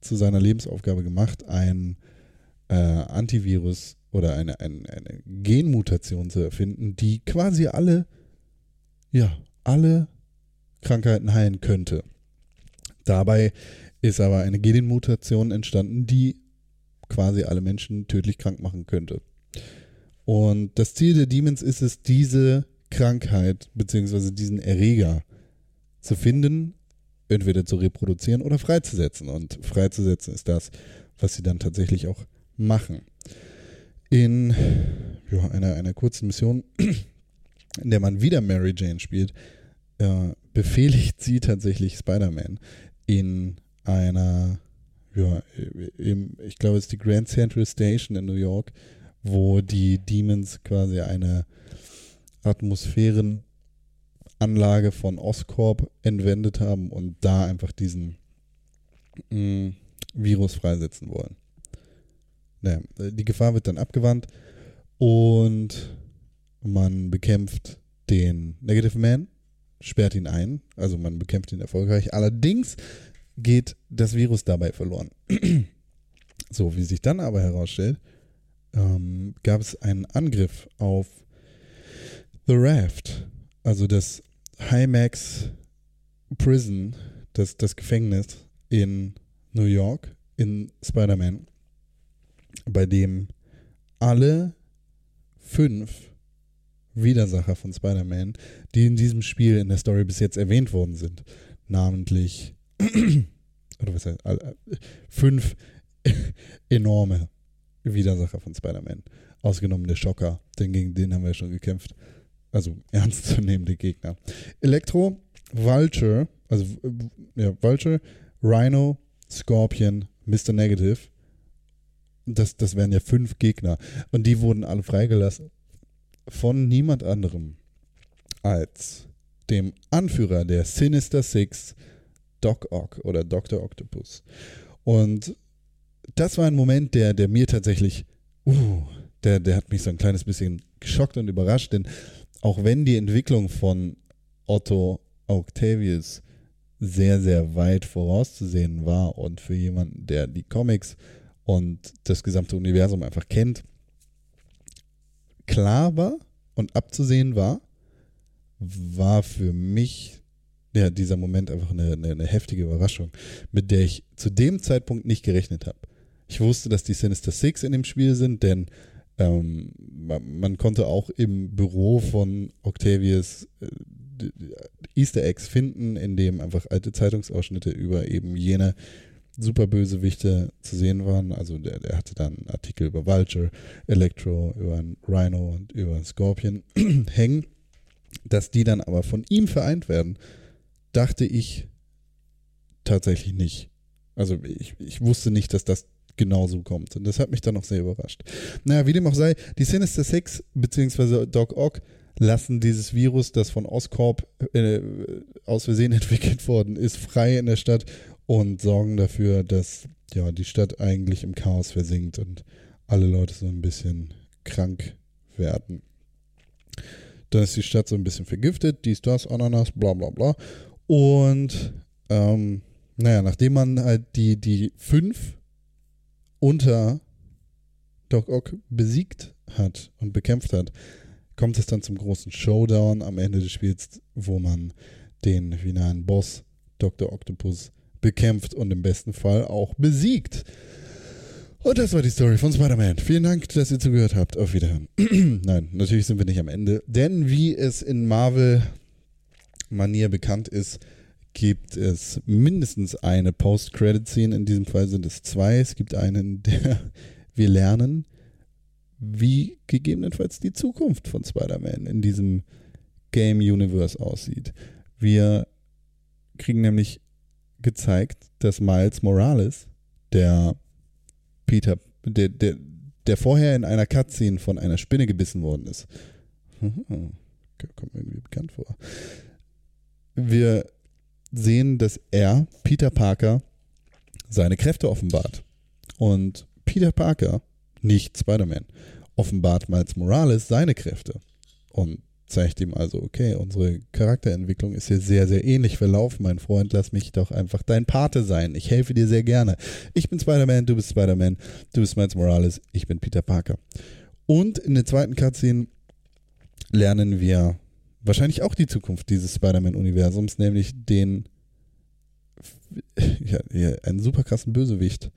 zu seiner Lebensaufgabe gemacht, ein äh, Antivirus oder eine, eine, eine Genmutation zu erfinden, die quasi alle, ja, alle Krankheiten heilen könnte. Dabei ist aber eine Genmutation entstanden, die quasi alle Menschen tödlich krank machen könnte. Und das Ziel der Demons ist es, diese Krankheit bzw. diesen Erreger zu finden, entweder zu reproduzieren oder freizusetzen. Und freizusetzen ist das, was sie dann tatsächlich auch machen. In ja, einer, einer kurzen Mission, in der man wieder Mary Jane spielt, äh, befehligt sie tatsächlich Spider-Man in einer ja, eben, ich glaube, es ist die Grand Central Station in New York, wo die Demons quasi eine Atmosphärenanlage von Oscorp entwendet haben und da einfach diesen mh, mm, Virus freisetzen wollen. Naja, die Gefahr wird dann abgewandt und man bekämpft den Negative Man, sperrt ihn ein, also man bekämpft ihn erfolgreich. Allerdings geht das Virus dabei verloren. so, wie sich dann aber herausstellt, ähm, gab es einen Angriff auf The Raft, also das Highmax Prison, das, das Gefängnis in New York, in Spider-Man, bei dem alle fünf Widersacher von Spider-Man, die in diesem Spiel in der Story bis jetzt erwähnt worden sind, namentlich oder was heißt, fünf enorme Widersacher von Spider-Man. Ausgenommen der Schocker, denn gegen den haben wir ja schon gekämpft. Also ernstzunehmende Gegner. Elektro, Vulture, also ja, Vulture, Rhino, Scorpion, Mr. Negative. Das, das wären ja fünf Gegner. Und die wurden alle freigelassen von niemand anderem als dem Anführer der Sinister Six, Doc Ock oder Dr. Octopus. Und das war ein Moment, der, der mir tatsächlich, uh, der, der hat mich so ein kleines bisschen geschockt und überrascht, denn auch wenn die Entwicklung von Otto Octavius sehr, sehr weit vorauszusehen war und für jemanden, der die Comics und das gesamte Universum einfach kennt, klar war und abzusehen war, war für mich ja, dieser Moment einfach eine, eine, eine, heftige Überraschung, mit der ich zu dem Zeitpunkt nicht gerechnet habe. Ich wusste, dass die Sinister Six in dem Spiel sind, denn ähm, man, konnte auch im Büro von Octavius äh, Easter Eggs finden, in dem einfach alte Zeitungsausschnitte über eben jene Superbösewichte zu sehen waren. Also der, der hatte dann einen Artikel über Vulture, Electro, über Rhino und über Scorpion hängen, dass die dann aber von ihm vereint werden dachte ich tatsächlich nicht. Also ich, ich wusste nicht, dass das genauso kommt. Und das hat mich dann auch sehr überrascht. Naja, wie dem auch sei, die Sinister Six bzw. Doc Ock lassen dieses Virus, das von Oscorp äh, aus Versehen entwickelt worden ist, frei in der Stadt und sorgen dafür, dass ja die Stadt eigentlich im Chaos versinkt und alle Leute so ein bisschen krank werden. Dann ist die Stadt so ein bisschen vergiftet, dies, das, Ananas, bla bla bla. Und ähm, naja, nachdem man halt die, die fünf unter Doc Ock besiegt hat und bekämpft hat, kommt es dann zum großen Showdown am Ende des Spiels, wo man den finalen Boss Dr. Octopus bekämpft und im besten Fall auch besiegt. Und das war die Story von Spider-Man. Vielen Dank, dass ihr zugehört habt. Auf Wiederhören. Nein, natürlich sind wir nicht am Ende. Denn wie es in Marvel-Manier bekannt ist, gibt es mindestens eine Post-Credit-Scene. In diesem Fall sind es zwei. Es gibt einen, der wir lernen, wie gegebenenfalls die Zukunft von Spider-Man in diesem Game-Universe aussieht. Wir kriegen nämlich gezeigt, dass Miles Morales, der Peter, der, der, der vorher in einer Cutscene von einer Spinne gebissen worden ist. Kommt mir irgendwie bekannt vor. Wir sehen, dass er, Peter Parker, seine Kräfte offenbart. Und Peter Parker, nicht Spider-Man, offenbart Miles Morales seine Kräfte. Und zeigt ihm also, okay, unsere Charakterentwicklung ist hier sehr, sehr ähnlich verlaufen, mein Freund. Lass mich doch einfach dein Pate sein. Ich helfe dir sehr gerne. Ich bin Spider-Man, du bist Spider-Man, du bist Miles Morales, ich bin Peter Parker. Und in der zweiten Cutscene lernen wir wahrscheinlich auch die Zukunft dieses Spider-Man-Universums, nämlich den, ja, einen super krassen Bösewicht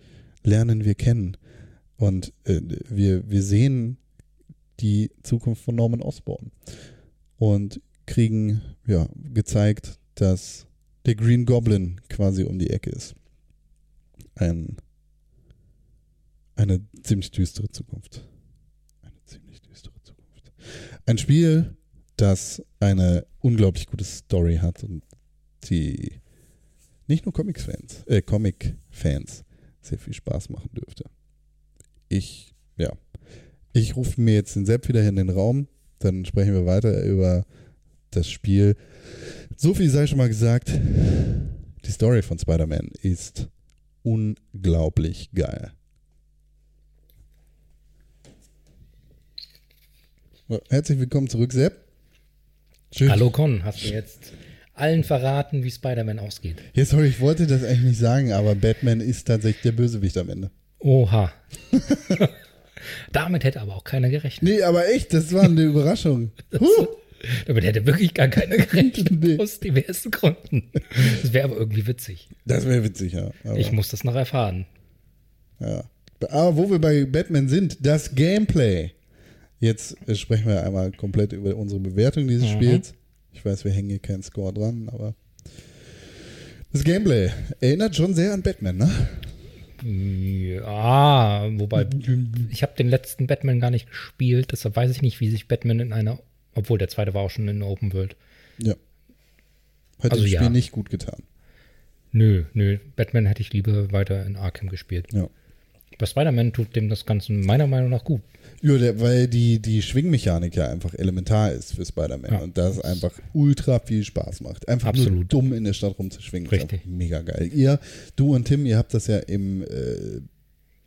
lernen wir kennen. Und äh, wir, wir sehen die Zukunft von Norman Osborn und kriegen ja, gezeigt, dass der Green Goblin quasi um die Ecke ist. Ein, eine ziemlich düstere Zukunft. Eine ziemlich düstere Zukunft. Ein Spiel, das eine unglaublich gute Story hat und die nicht nur Comics-Fans, äh, Comic-Fans sehr viel Spaß machen dürfte. Ich, ja. Ich rufe mir jetzt den Sepp wieder in den Raum dann sprechen wir weiter über das Spiel. So viel sei schon mal gesagt. Die Story von Spider-Man ist unglaublich geil. Herzlich willkommen zurück, Sepp. Schön. Hallo Con, hast du jetzt allen verraten, wie Spider-Man ausgeht? Ja, sorry, ich wollte das eigentlich nicht sagen, aber Batman ist tatsächlich der Bösewicht am Ende. Oha. Damit hätte aber auch keiner gerechnet. Nee, aber echt, das war eine Überraschung. Huh. Damit hätte wirklich gar keiner gerechnet, nee. aus diversen Gründen. Das wäre aber irgendwie witzig. Das wäre witzig, ja. ich muss das noch erfahren. Ja. Aber wo wir bei Batman sind, das Gameplay. Jetzt sprechen wir einmal komplett über unsere Bewertung dieses mhm. Spiels. Ich weiß, wir hängen hier keinen Score dran, aber das Gameplay erinnert schon sehr an Batman, ne? Ja, wobei ich habe den letzten Batman gar nicht gespielt, deshalb weiß ich nicht, wie sich Batman in einer, obwohl der zweite war auch schon in Open World. Ja. Hat also das Spiel ja. nicht gut getan. Nö, nö. Batman hätte ich lieber weiter in Arkham gespielt. Ja. Bei Spider-Man tut dem das Ganze meiner Meinung nach gut. Ja, weil die, die Schwingmechanik ja einfach elementar ist für Spider-Man ja. und das einfach ultra viel Spaß macht. Einfach Absolut. nur dumm in der Stadt rumzuschwingen. Richtig. mega geil. Ihr, du und Tim, ihr habt das ja im äh,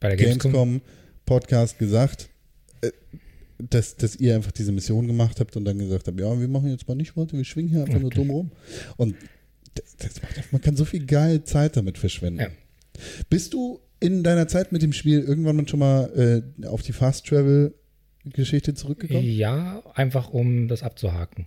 Gamescom, Gamescom Podcast gesagt, äh, dass, dass ihr einfach diese Mission gemacht habt und dann gesagt habt, ja, wir machen jetzt mal nicht weiter, wir schwingen hier einfach okay. nur dumm rum. Und das, das macht, man kann so viel geil Zeit damit verschwenden. Ja. Bist du in deiner Zeit mit dem Spiel irgendwann schon mal äh, auf die Fast Travel Geschichte zurückgekommen? Ja, einfach um das abzuhaken.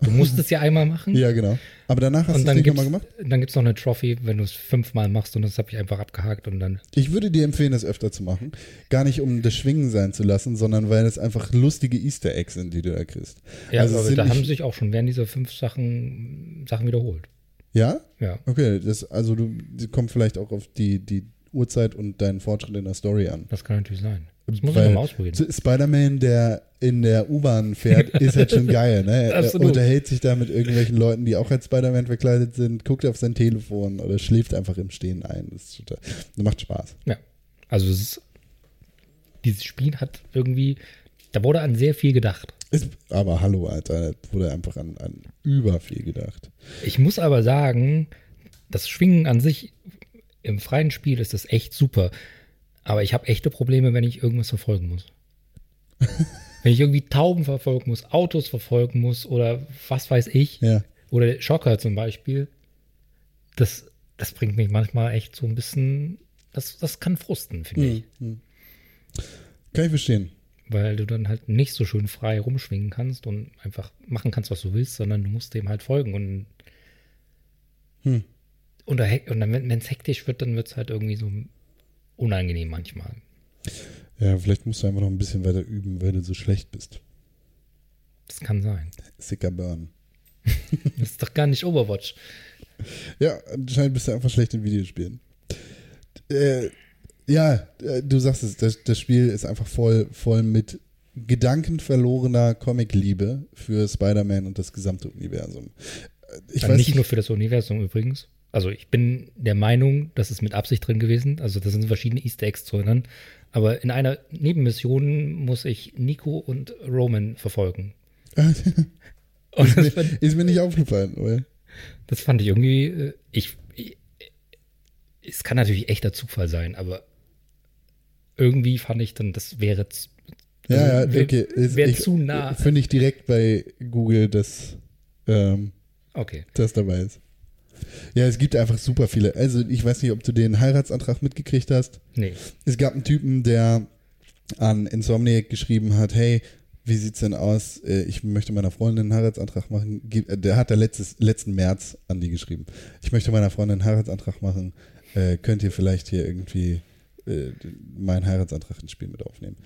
Du musst es ja einmal machen. Ja, genau. Aber danach hast du es nicht nochmal gemacht? Dann gibt es noch eine Trophy, wenn du es fünfmal machst und das habe ich einfach abgehakt und dann. Ich würde dir empfehlen, das öfter zu machen. Gar nicht, um das Schwingen sein zu lassen, sondern weil es einfach lustige Easter Eggs sind, die du da kriegst. Ja, also aber da haben sich auch schon während dieser fünf Sachen, Sachen wiederholt. Ja? Ja. Okay, das, also du kommt vielleicht auch auf die, die Uhrzeit und deinen Fortschritt in der Story an. Das kann natürlich sein. Das muss Weil ich mal ausprobieren. Spider-Man, der in der U-Bahn fährt, ist halt schon geil. Ne? Er unterhält sich da mit irgendwelchen Leuten, die auch als Spider-Man verkleidet sind, guckt auf sein Telefon oder schläft einfach im Stehen ein. Das, total, das macht Spaß. Ja. Also ist, dieses Spiel hat irgendwie, da wurde an sehr viel gedacht. Ist, aber hallo, Alter, da wurde einfach an, an über viel gedacht. Ich muss aber sagen, das Schwingen an sich im freien Spiel ist das echt super. Aber ich habe echte Probleme, wenn ich irgendwas verfolgen muss. wenn ich irgendwie Tauben verfolgen muss, Autos verfolgen muss oder was weiß ich. Ja. Oder Schocker zum Beispiel. Das, das bringt mich manchmal echt so ein bisschen. Das, das kann frusten, finde ich. Hm. Kann ich verstehen. Weil du dann halt nicht so schön frei rumschwingen kannst und einfach machen kannst, was du willst, sondern du musst dem halt folgen. Und, Hm. Und, und dann, wenn es hektisch wird, dann wird es halt irgendwie so unangenehm manchmal. Ja, vielleicht musst du einfach noch ein bisschen weiter üben, weil du so schlecht bist. Das kann sein. Sicker Burn. Das ist doch gar nicht Overwatch. Ja, anscheinend bist du einfach schlecht in Videospielen. Äh, ja, äh, du sagst es, das, das Spiel ist einfach voll, voll mit gedankenverlorener Comic-Liebe für Spider-Man und das gesamte Universum. Äh, Ich Dann weiß nicht nicht, nur für das Universum übrigens. Also ich bin der Meinung, das ist mit Absicht drin gewesen. Also da sind verschiedene Easter Eggs drin. Aber in einer Nebenmission muss ich Nico und Roman verfolgen. Und ist, das mir, fand, ist mir nicht aufgefallen, oder? das fand ich irgendwie, äh, ich, ich, es kann natürlich echter Zufall sein, aber irgendwie fand ich dann, das wäre Ja, ja, also, okay. Ist- wär ich- zu nah. Finde ich direkt bei Google, dass ähm, Okay. das dabei ist. Ja, es gibt einfach super viele. Also ich weiß nicht, ob du den Heiratsantrag mitgekriegt hast. Nee. Es gab einen Typen, der an Insomniac geschrieben hat, hey, wie sieht's denn aus? Äh, Ich möchte meiner Freundin einen Heiratsantrag machen. Äh, Der hat der letztes, letzten März an die geschrieben. Ich möchte meiner Freundin einen Heiratsantrag machen. Äh, könnt ihr vielleicht hier irgendwie äh, meinen Heiratsantrag ins Spiel mit aufnehmen?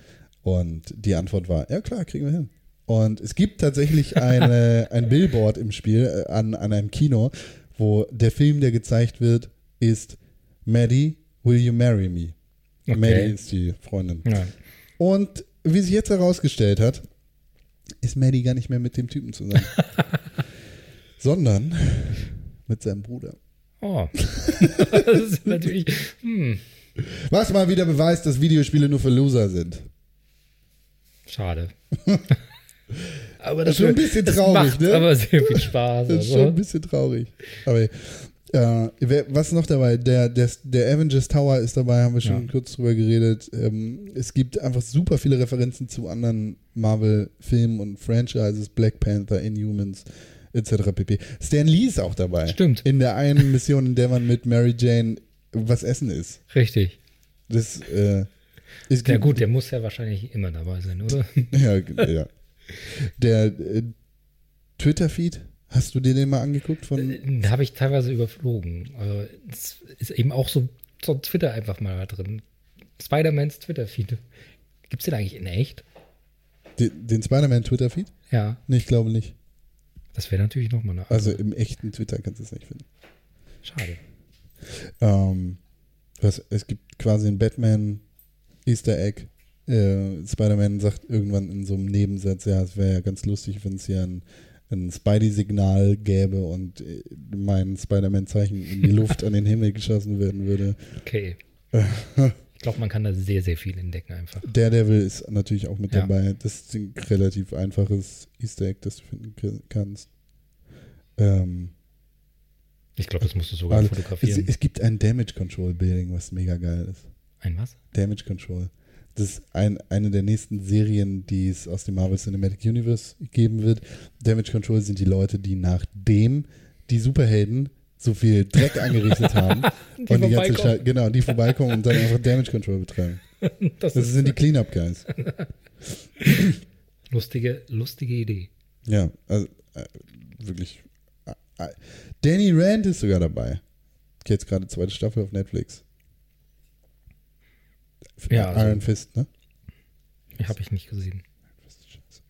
Und die Antwort war, ja klar, kriegen wir hin. Und es gibt tatsächlich eine, ein Billboard im Spiel äh, an, an einem Kino, wo der Film, der gezeigt wird, ist Maddie, will you marry me? Okay. Maddie ist die Freundin. Ja. Und wie sich jetzt herausgestellt hat, ist Maddie gar nicht mehr mit dem Typen zusammen. sondern mit seinem Bruder. Oh. das ist natürlich. Hm, Was mal wieder beweist, dass Videospiele nur für Loser sind. schade. aber Das ist schon ein bisschen traurig, macht ne? aber sehr viel Spaß. Das ist schon ein Also. bisschen traurig. Aber äh, wer- was ist noch dabei? Der, der, der Avengers Tower ist dabei, haben wir schon Ja. kurz drüber geredet. Ähm, es gibt einfach super viele Referenzen zu anderen Marvel-Filmen und Franchises, Black Panther, Inhumans, etc. pp. Stan Lee ist auch dabei. Stimmt. In der einen Mission, in der man mit Mary Jane was essen ist. Richtig. Das äh, ist Ja, gut, der muss ja wahrscheinlich immer dabei sein, oder? Ja, ja. Der äh, Twitter-Feed, hast du dir den mal angeguckt von Den habe ich teilweise überflogen. Also, es ist eben auch so, so Twitter einfach mal drin. Spider-Mans Twitter-Feed. Gibt es den eigentlich in echt? den, den Spider-Man Twitter-Feed? Ja, Nee, ich glaube nicht. das wäre natürlich nochmal eine. Also im echten Twitter kannst du es nicht finden. schade. Ähm, was, es gibt quasi ein Batman Easter Egg. Äh, Spider-Man sagt irgendwann in so einem Nebensatz, ja, es wäre ja ganz lustig, wenn es hier ein, ein Spidey-Signal gäbe und äh, mein Spider-Man-Zeichen in die Luft an den Himmel geschossen werden würde. Okay. Ich glaube, man kann da sehr, sehr viel entdecken einfach. Daredevil ist natürlich auch mit Ja. dabei. Das ist ein relativ einfaches Easter Egg, das du finden kannst. Ähm, Ich glaube, das musst du sogar also, es, fotografieren. es gibt ein Damage Control Building, was mega geil ist. Ein was? Damage Control. Das ist ein, eine der nächsten Serien, die es aus dem Marvel Cinematic Universe geben wird. Damage Control sind die Leute, die nachdem die Superhelden so viel Dreck angerichtet haben Die und die ganze vorbeikommen. Schei- genau, die vorbeikommen und dann einfach Damage Control betreiben. Das, Das sind die Cleanup Guys. lustige, lustige Idee. Ja, also äh, wirklich. Äh, äh, Danny Rand ist sogar dabei. Jetzt gerade zweite Staffel auf Netflix. Ja, also- Iron Fist, ne? Habe ich nicht gesehen. Fist ist scheiße.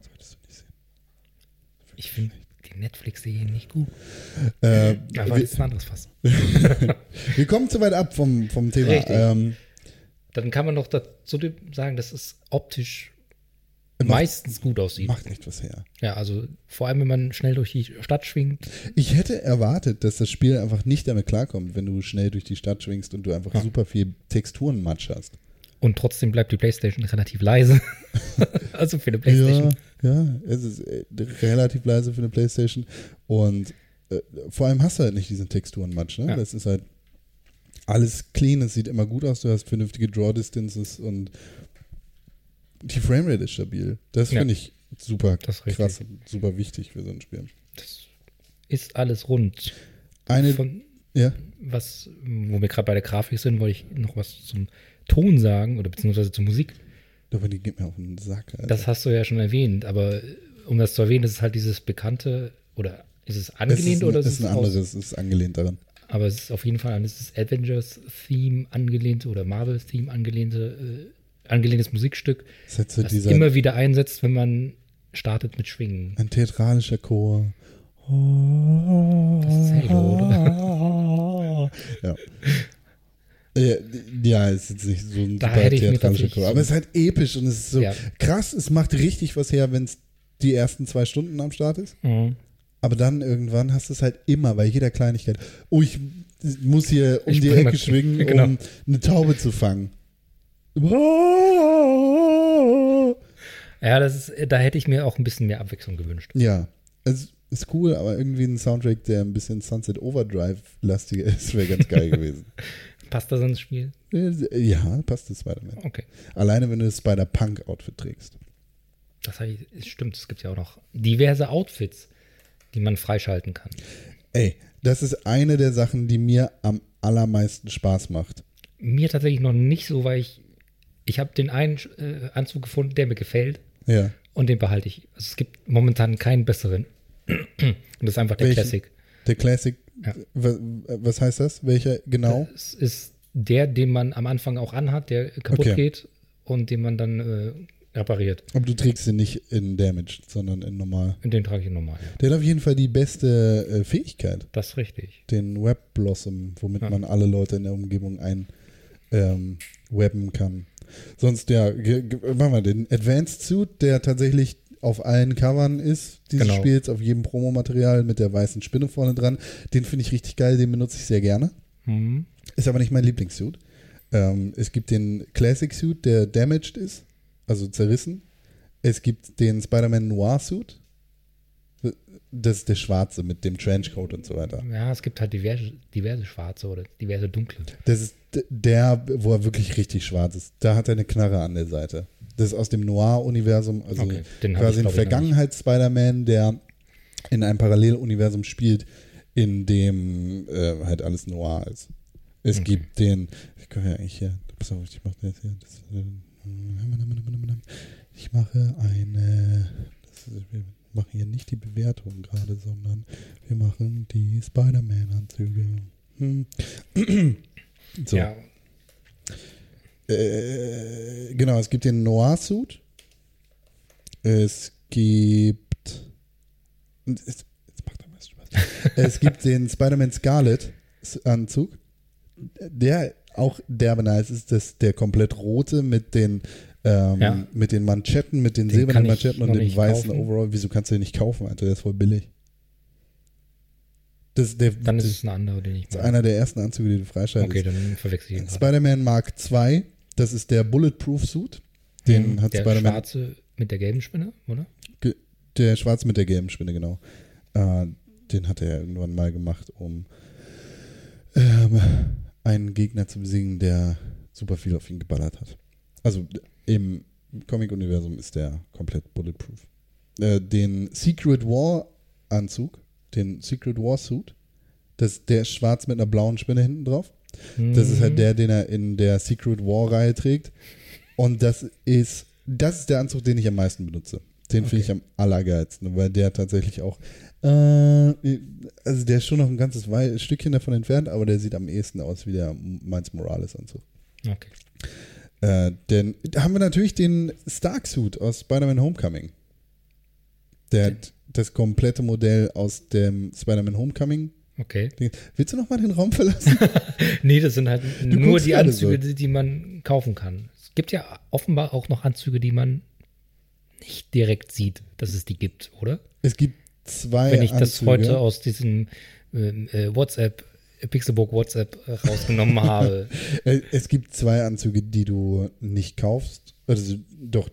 Solltest du nicht sehen. Ich finde die Netflix-Serien nicht gut. Äh, Aber wir, das ist ein anderes Fass. wir kommen zu weit ab vom, vom Thema. Ähm, Dann kann man doch dazu sagen, dass es optisch meistens gut aussieht. macht echt was her. Ja, also vor allem, wenn man schnell durch die Stadt schwingt. Ich hätte erwartet, dass das Spiel einfach nicht damit klarkommt, wenn du schnell durch die Stadt schwingst und du einfach Ja. super viel Texturenmatsch hast. Und trotzdem bleibt die Playstation relativ leise. also für eine Playstation. Ja, ja, es ist äh, relativ leise für eine Playstation und äh, vor allem hast du halt nicht diesen Texturenmatsch, ne? Ja. Das ist halt alles clean, es sieht immer gut aus, du hast vernünftige Draw Distances und die Framerate ist stabil. Das Ja. finde ich super krass super wichtig für so ein Spiel. Das ist alles rund. Eine, Von, ja, was, wo wir gerade bei der Grafik sind, wollte ich noch was zum Ton sagen oder beziehungsweise zur Musik. aber die geht mir auf den Sack. Alter. Das hast du ja schon erwähnt, aber um das zu erwähnen, das ist halt dieses bekannte oder ist es es angelehnt ist ein, oder ist ein es aus- anderes, es ist angelehnt daran. Aber es ist auf jeden Fall an dieses Avengers-Theme angelehnte oder Marvel-Theme angelehnte, äh, angelehntes Musikstück, so das dieser immer wieder einsetzt, wenn man startet mit Schwingen. ein theatralischer Chor. Das ist Halo, oder? Ja. Ja, ja, es ist jetzt nicht so ein Da super theatralischer Chor. so- Aber es ist halt episch und es ist so Ja. krass. Es macht richtig was her, wenn es die ersten zwei Stunden am Start ist. Mhm. Aber dann irgendwann hast du es halt immer bei jeder Kleinigkeit. Oh, ich muss hier um Ich die Ecke schwingen, genau. um eine Taube zu fangen. Ja, das ist, da hätte ich mir auch ein bisschen mehr Abwechslung gewünscht. Ja, es ist cool, aber irgendwie ein Soundtrack, der ein bisschen Sunset Overdrive-lastiger ist, wäre ganz geil gewesen. Passt das ins Spiel? Ja, passt das Spider-Man. Okay. Alleine, wenn du das Spider-Punk-Outfit trägst. Das heißt, stimmt, es gibt ja auch noch diverse Outfits, die man freischalten kann. Ey, das ist eine der Sachen, die mir am allermeisten Spaß macht. Mir tatsächlich noch nicht so, weil ich, ich habe den einen äh, Anzug gefunden, der mir gefällt Ja. und den behalte ich. Also es gibt momentan keinen besseren. Und das ist einfach der Welchen? Classic. Der Classic, Ja. was, was heißt das? Welcher genau? Es ist der, den man am Anfang auch anhat, der kaputt Okay. geht und den man dann äh, repariert. Aber du trägst ihn nicht in Damaged, sondern in normal. Und den trage ich normal. Ja. Der hat auf jeden Fall die beste äh, Fähigkeit, Das ist richtig. den Web Blossom, womit Ja. man alle Leute in der Umgebung ein ähm, webben kann. Sonst, ja, machen wir den Advanced Suit, der tatsächlich auf allen Covern ist dieses Genau. Spiels, auf jedem Promomaterial mit der weißen Spinne vorne dran. Den finde ich richtig geil, den benutze ich sehr gerne. Mhm. Ist aber nicht mein Lieblingssuit. Ähm, es gibt den Classic Suit, der damaged ist, also zerrissen. Es gibt den Spider-Man Noir Suit. Das ist der schwarze mit dem Trenchcoat und so weiter. Ja, es gibt halt diverse, diverse schwarze oder diverse dunkle. Das ist der, wo er wirklich richtig schwarz ist. Da hat er eine Knarre an der Seite. Das ist aus dem Noir-Universum, also Okay, quasi ich, ein Vergangenheits-Spider-Man, der in einem Paralleluniversum spielt, in dem äh, halt alles Noir ist. Es Okay. gibt den, ich kann ja eigentlich hier, pass auf, ich mache jetzt hier, das, äh, ich mache eine, das, machen hier nicht die Bewertung gerade, sondern wir machen die Spider-Man-Anzüge. Hm. So. Ja, Äh, genau, es gibt den Noir-Suit. Es gibt. es- Jetzt macht er mal Spaß. es gibt den Spider-Man Scarlet-Anzug. Der auch derbe nice ist, das der komplett rote mit den. Ähm, Ja. mit den Manschetten, mit den Den silbernen Manschetten und dem weißen kaufen. Overall. Wieso kannst du den nicht kaufen, Alter? Der ist voll billig. Das, der, dann ist das es ein anderer, den ich ist mag. einer der ersten Anzüge, die du freischaltest. Okay, dann verwechsel ich ihn. Spider-Man Mark II, das ist der Bulletproof Suit. Den Mhm, hat der Spider-Man, schwarze mit der gelben Spinne, oder? der schwarz mit der gelben Spinne, genau. Äh, den hat er irgendwann mal gemacht, um ähm, einen Gegner zu besiegen, der super viel auf ihn geballert hat. Also im Comic-Universum ist der komplett bulletproof. Äh, den Secret War Anzug, den Secret War Suit, das, der ist schwarz mit einer blauen Spinne hinten drauf. Das ist halt Mhm. der, den er in der Secret War-Reihe trägt. Und das ist, das ist der Anzug, den ich am meisten benutze. Den finde Okay. ich am allergeilsten, weil der tatsächlich auch, äh, also der ist schon noch ein ganzes Stückchen davon entfernt, aber der sieht am ehesten aus wie der Miles Morales-Anzug. Okay. Äh, denn da haben wir natürlich den Stark-Suit aus Spider-Man Homecoming. Der hat das komplette Modell aus dem Spider-Man Homecoming. Okay. Willst du noch mal den Raum verlassen? Nee, das sind halt nur guckst die Anzüge, so. die, man kaufen kann. Es gibt ja offenbar auch noch Anzüge, die man nicht direkt sieht, dass es die gibt, oder? es gibt zwei Wenn ich das Anzüge. heute aus diesem ähm, äh, WhatsApp, Pixelbook WhatsApp äh, rausgenommen habe. Äh, Es gibt zwei Anzüge, die du nicht kaufst. Also doch,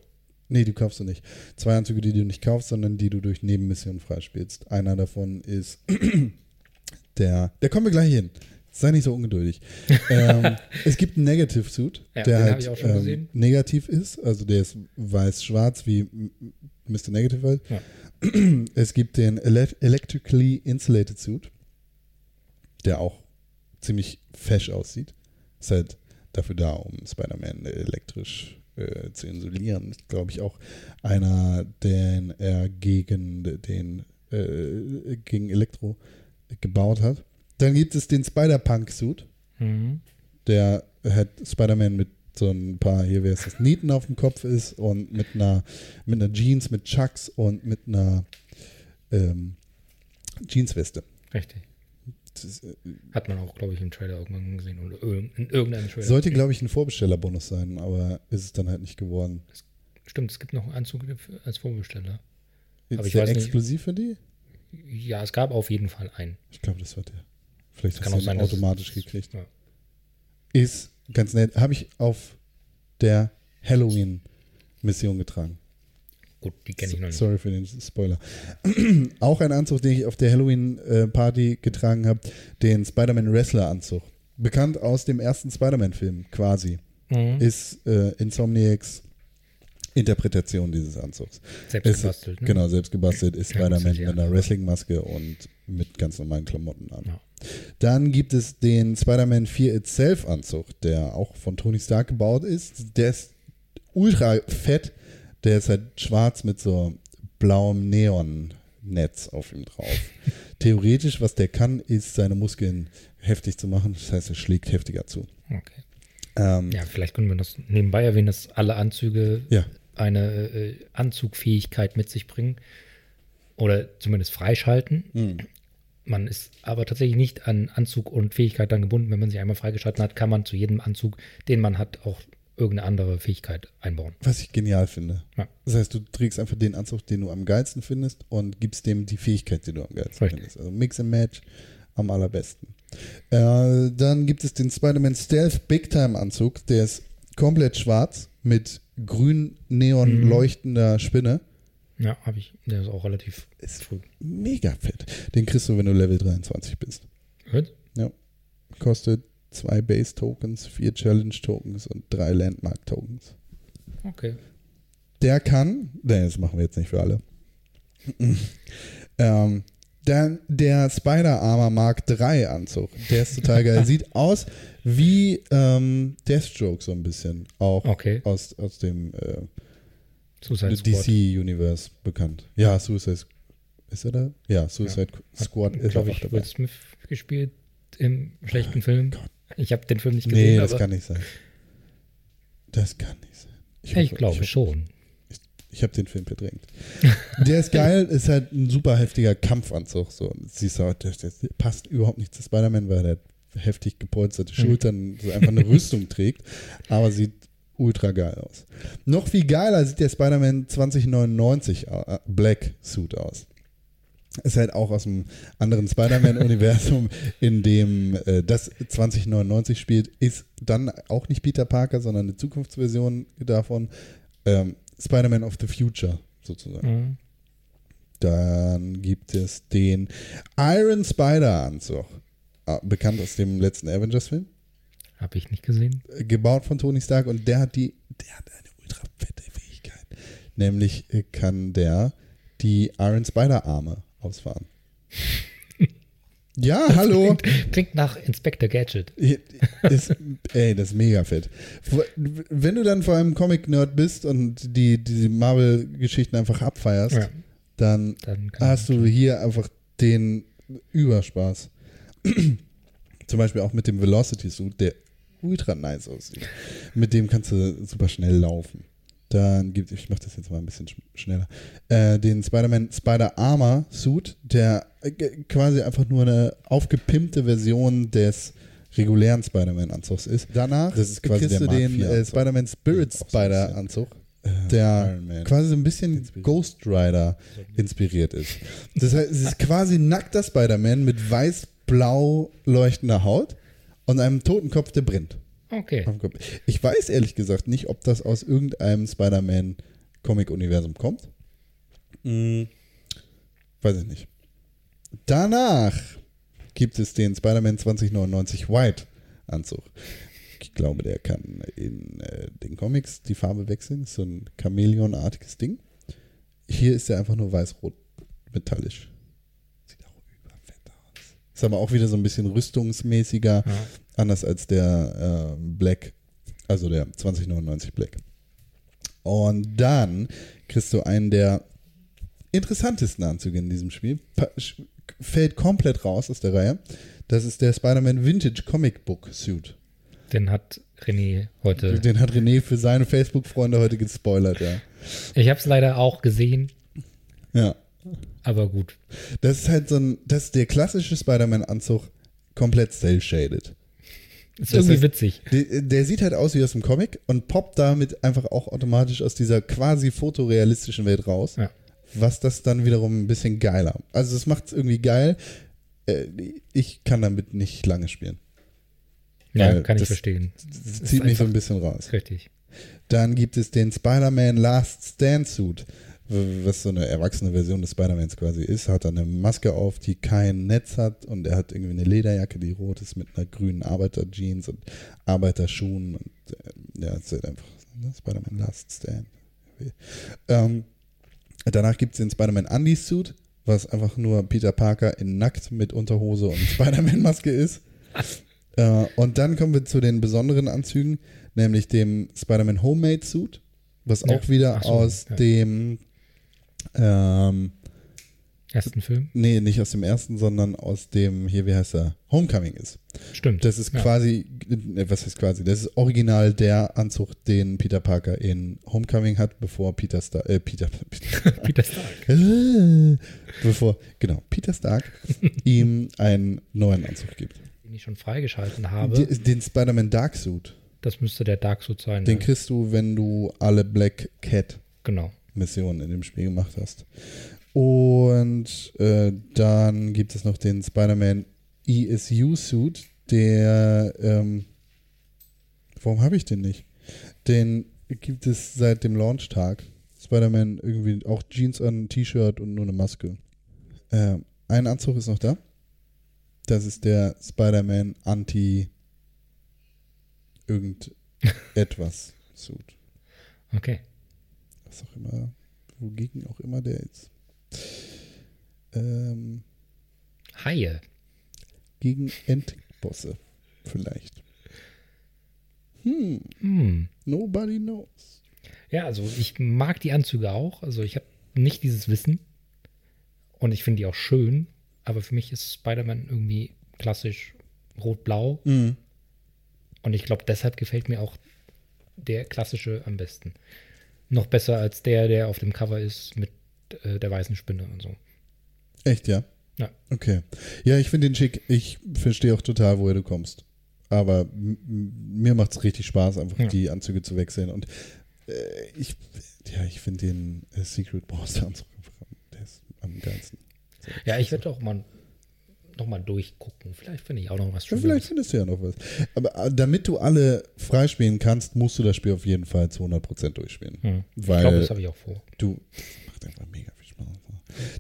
nee, die kaufst du nicht. Zwei Anzüge, die du nicht kaufst, sondern die du durch Nebenmissionen freispielst. Einer davon ist der, der kommen wir gleich hin. Sei nicht so ungeduldig. ähm, es gibt einen Negative Suit, Ja, der halt ähm, negativ ist. Also der ist weiß-schwarz wie Mr. Negative halt. Ja. Es gibt den Ele Electrically Insulated Suit, der auch ziemlich fesch aussieht. Ist halt dafür da, um Spider-Man elektrisch äh, zu isolieren. Ist, glaube ich, auch einer, den er gegen den äh, gegen Elektro gebaut hat. Dann gibt es den Spider-Punk-Suit, Mhm. der hat Spider-Man mit so ein paar, hier wäre es das, Nieten auf dem Kopf ist und mit einer, mit einer Jeans, mit Chucks und mit einer ähm, Jeansweste. Richtig. Das äh, Hat man auch, glaube ich, im Trailer irgendwann gesehen. Oder in irgendeinem Trailer. sollte, glaube ich, ein Vorbestellerbonus sein, aber ist es dann halt nicht geworden. Stimmt, es gibt noch einen Anzug als Vorbesteller. Ist Aber ich der weiß nicht- exklusiv für die? Ja, es gab auf jeden Fall einen. Ich glaube, das war der. Vielleicht Es hast du auch sein, ihn es- automatisch gekriegt. Ja. Ist ganz nett. Habe ich auf der Halloween-Mission getragen. Gut, die kenne ich noch nicht. Sorry für den Spoiler. Auch ein Anzug, den ich auf der Halloween-Party getragen habe, den Spider-Man-Wrestler-Anzug. Bekannt aus dem ersten Spider-Man-Film quasi. Mhm. Ist äh, Insomniacs Interpretation dieses Anzugs. Selbst Ist, gebastelt. Ne? Genau, selbst gebastelt ist Spider-Man mit einer Wrestling-Maske und mit ganz normalen Klamotten an. Ja. Dann gibt es den Spider-Man 4 Itself Anzug, der auch von Tony Stark gebaut ist. Der ist ultra fett. Der ist halt schwarz mit so blauem Neonnetz auf ihm drauf. Theoretisch, was der kann, ist seine Muskeln heftig zu machen. Das heißt, er schlägt heftiger zu. Okay. Ähm, Ja, vielleicht können wir das nebenbei erwähnen, dass alle Anzüge ja. eine äh, Anzugfähigkeit mit sich bringen. Oder zumindest freischalten. Hm. Man ist aber tatsächlich nicht an Anzug und Fähigkeit dann gebunden. Wenn man sich einmal freigeschalten hat, kann man zu jedem Anzug, den man hat, auch irgendeine andere Fähigkeit einbauen. Was ich genial finde. Ja. Das heißt, du trägst einfach den Anzug, den du am geilsten findest und gibst dem die Fähigkeit, die du am geilsten Richtig. findest. Also Mix and Match am allerbesten. Äh, dann gibt es den Spider-Man Stealth Big Time Anzug. Der ist komplett schwarz mit grün neon Mhm. leuchtender Spinne. Ja, habe ich. Der ist auch relativ Ist früh. mega fett. Den kriegst du, wenn du Level 23 bist. Hört? Kostet zwei Base Tokens, vier Challenge Tokens und drei Landmark Tokens. Okay. Der kann, nee, das machen wir jetzt nicht für alle. ähm, der, der Spider-Armor Mark III Anzug, der ist total geil. Sieht aus wie ähm, Deathstroke so ein bisschen. Auch Okay. aus, aus dem äh, Squad. DC-Universe bekannt. Ja, Suicide Ist er da? Ja, Suicide Squad ist glaube ich, dabei. Will Smith gespielt im schlechten Film. Gott. Ich habe den Film nicht gesehen, Nee, das kann nicht sein. Das kann nicht sein. ich, hoffe- glaube ich, schon. Ich habe den Film verdrängt. Der ist geil, ist halt ein super heftiger Kampfanzug. So. Siehst du, auch, der, der passt überhaupt nicht zu Spider-Man, weil der heftig gepolsterte Schultern so einfach eine Rüstung trägt, aber sieht ultra geil aus. Noch viel geiler sieht der Spider-Man 2099 au- äh, Black Suit aus. Ist halt auch aus einem anderen Spider-Man-Universum, in dem äh, das 2099 spielt, ist dann auch nicht Peter Parker, sondern eine Zukunftsversion davon. Ähm, Spider-Man of the Future sozusagen. Mhm. Dann gibt es den Iron Spider-Anzug. Ah, bekannt aus dem letzten Avengers-Film. Habe ich nicht gesehen. Gebaut von Tony Stark und der hat die, der hat eine ultra fette Fähigkeit. Nämlich kann der die Iron Spider-Arme ausfahren. ja, hallo. Klingt, klingt nach Inspector Gadget. Ist, ey, das ist mega fett. Wenn du dann vor allem Comic-Nerd bist und die, die Marvel-Geschichten einfach abfeierst, Ja, dann dann hast du hier einfach den Überspaß. Zum Beispiel auch mit dem Velocity Suit, der ultra nice aussieht. Mit dem kannst du super schnell laufen. Dann gibt ich mache das jetzt mal ein bisschen sch schneller. Äh, den Spider-Man Spider Armor Suit, der äh, quasi einfach nur eine aufgepimpte Version des regulären Spider-Man-Anzugs ist. Danach Das ist quasi kriegst du den äh. Spider-Man Spirit. Spider-Anzug, Äh, der quasi so ein bisschen Inspiriert. Ghost Rider inspiriert ist. Das heißt, es ist quasi nackter Spider-Man mit weiß-blau leuchtender Haut und einem Totenkopf, der brennt. Okay. Ich weiß ehrlich gesagt nicht, ob das aus irgendeinem Spider-Man-Comic-Universum kommt. Hm, weiß ich nicht. Danach gibt es den Spider-Man 2099 White Anzug. Ich glaube, der kann in äh, den Comics die Farbe wechseln. Ist so ein Chamäleon-artiges Ding. Hier ist er einfach nur weiß-rot metallisch. Sieht auch überfett aus. Ist aber auch wieder so ein bisschen rüstungsmäßiger, Ja. Anders als der äh, Black, also der 2099 Black. Und dann kriegst du einen der interessantesten Anzüge in diesem Spiel. Pa fällt komplett raus aus der Reihe. Das ist der Spider-Man Vintage Comic Book Suit. Den hat René heute. Den hat René für seine Facebook-Freunde heute gespoilert, ja. Ich habe es leider auch gesehen, Ja. aber gut. Das ist halt so ein, das ist der klassische Spider-Man-Anzug komplett cell-shaded. Ist Das irgendwie heißt- witzig. Der, der sieht halt aus wie aus dem Comic und poppt damit einfach auch automatisch aus dieser quasi fotorealistischen Welt raus. Ja. Was das dann wiederum ein bisschen geiler. Also es macht es irgendwie geil. Äh, Ich kann damit nicht lange spielen. Ja, Weil kann ich das- verstehen. Das zieht mich so ein bisschen raus. Richtig. Dann gibt es den Spider-Man Last Stand Suit, was so eine erwachsene Version des Spider-Mans quasi ist. Hat dann eine Maske auf, die kein Netz hat und er hat irgendwie eine Lederjacke, die rot ist mit einer grünen Arbeiterjeans und Arbeiterschuhen. Und äh, ja, es ist halt einfach ne, Spider-Man Last Stand. Ähm, danach gibt es den Spider-Man Undies Suit, was einfach nur Peter Parker in nackt mit Unterhose und Spider-Man-Maske ist. Äh, und dann kommen wir zu den besonderen Anzügen, nämlich dem Spider-Man Homemade Suit, was Ja. auch wieder so, aus ja. dem, ähm, Ersten Film? nee, nicht aus dem ersten, sondern aus dem, hier, wie heißt er, Homecoming ist. Stimmt. Das ist Ja. quasi, äh, was heißt quasi, das ist original der Anzug, den Peter Parker in Homecoming hat, bevor Peter Star, äh, Peter, Peter Stark. Äh, bevor, genau, Peter Stark ihm einen neuen Anzug gibt. Den ich schon freigeschalten habe. Den, den Spider-Man Dark Suit. Das müsste der Dark Suit sein. Den ne? kriegst du, wenn du alle Black Cat Genau. Missionen in dem Spiel gemacht hast. Und äh, dann gibt es noch den Spider-Man ESU Suit, der, ähm, warum habe ich den nicht? Den gibt es seit dem Launchtag. Spider-Man irgendwie auch Jeans an, T-Shirt und nur eine Maske. Ähm, ein Anzug ist noch da. Das ist der Spider-Man Anti irgendetwas Suit. Okay. Was auch immer, wogegen auch immer der ist. Ähm, Haie. gegen Endbosse vielleicht. Hm, Hm. nobody knows. Ja, also ich mag die Anzüge auch. Also ich habe nicht dieses Wissen. Und ich finde die auch schön. Aber für mich ist Spider-Man irgendwie klassisch rot-blau. Mhm. Und ich glaube, deshalb gefällt mir auch der klassische am besten. Noch besser als der, der auf dem Cover ist mit äh, der weißen Spinne und so. Echt, ja? Ja. Okay. Ja, ich finde den schick. Ich verstehe auch total, woher du kommst. Aber mir macht es richtig Spaß, einfach Ja. die Anzüge zu wechseln. Und äh, ich, ja, ich finde den äh, Secret Boss Anzug der ist am geilsten. Ja, ich werde auch mal noch mal durchgucken. Vielleicht finde ich auch noch was Ja, Schönes. vielleicht findest du ja noch was. Aber äh, damit du alle freispielen kannst, musst du das Spiel auf jeden Fall zu 100% durchspielen. Hm. Weil ich glaube, das habe ich auch vor. du, macht einfach mega viel Spaß.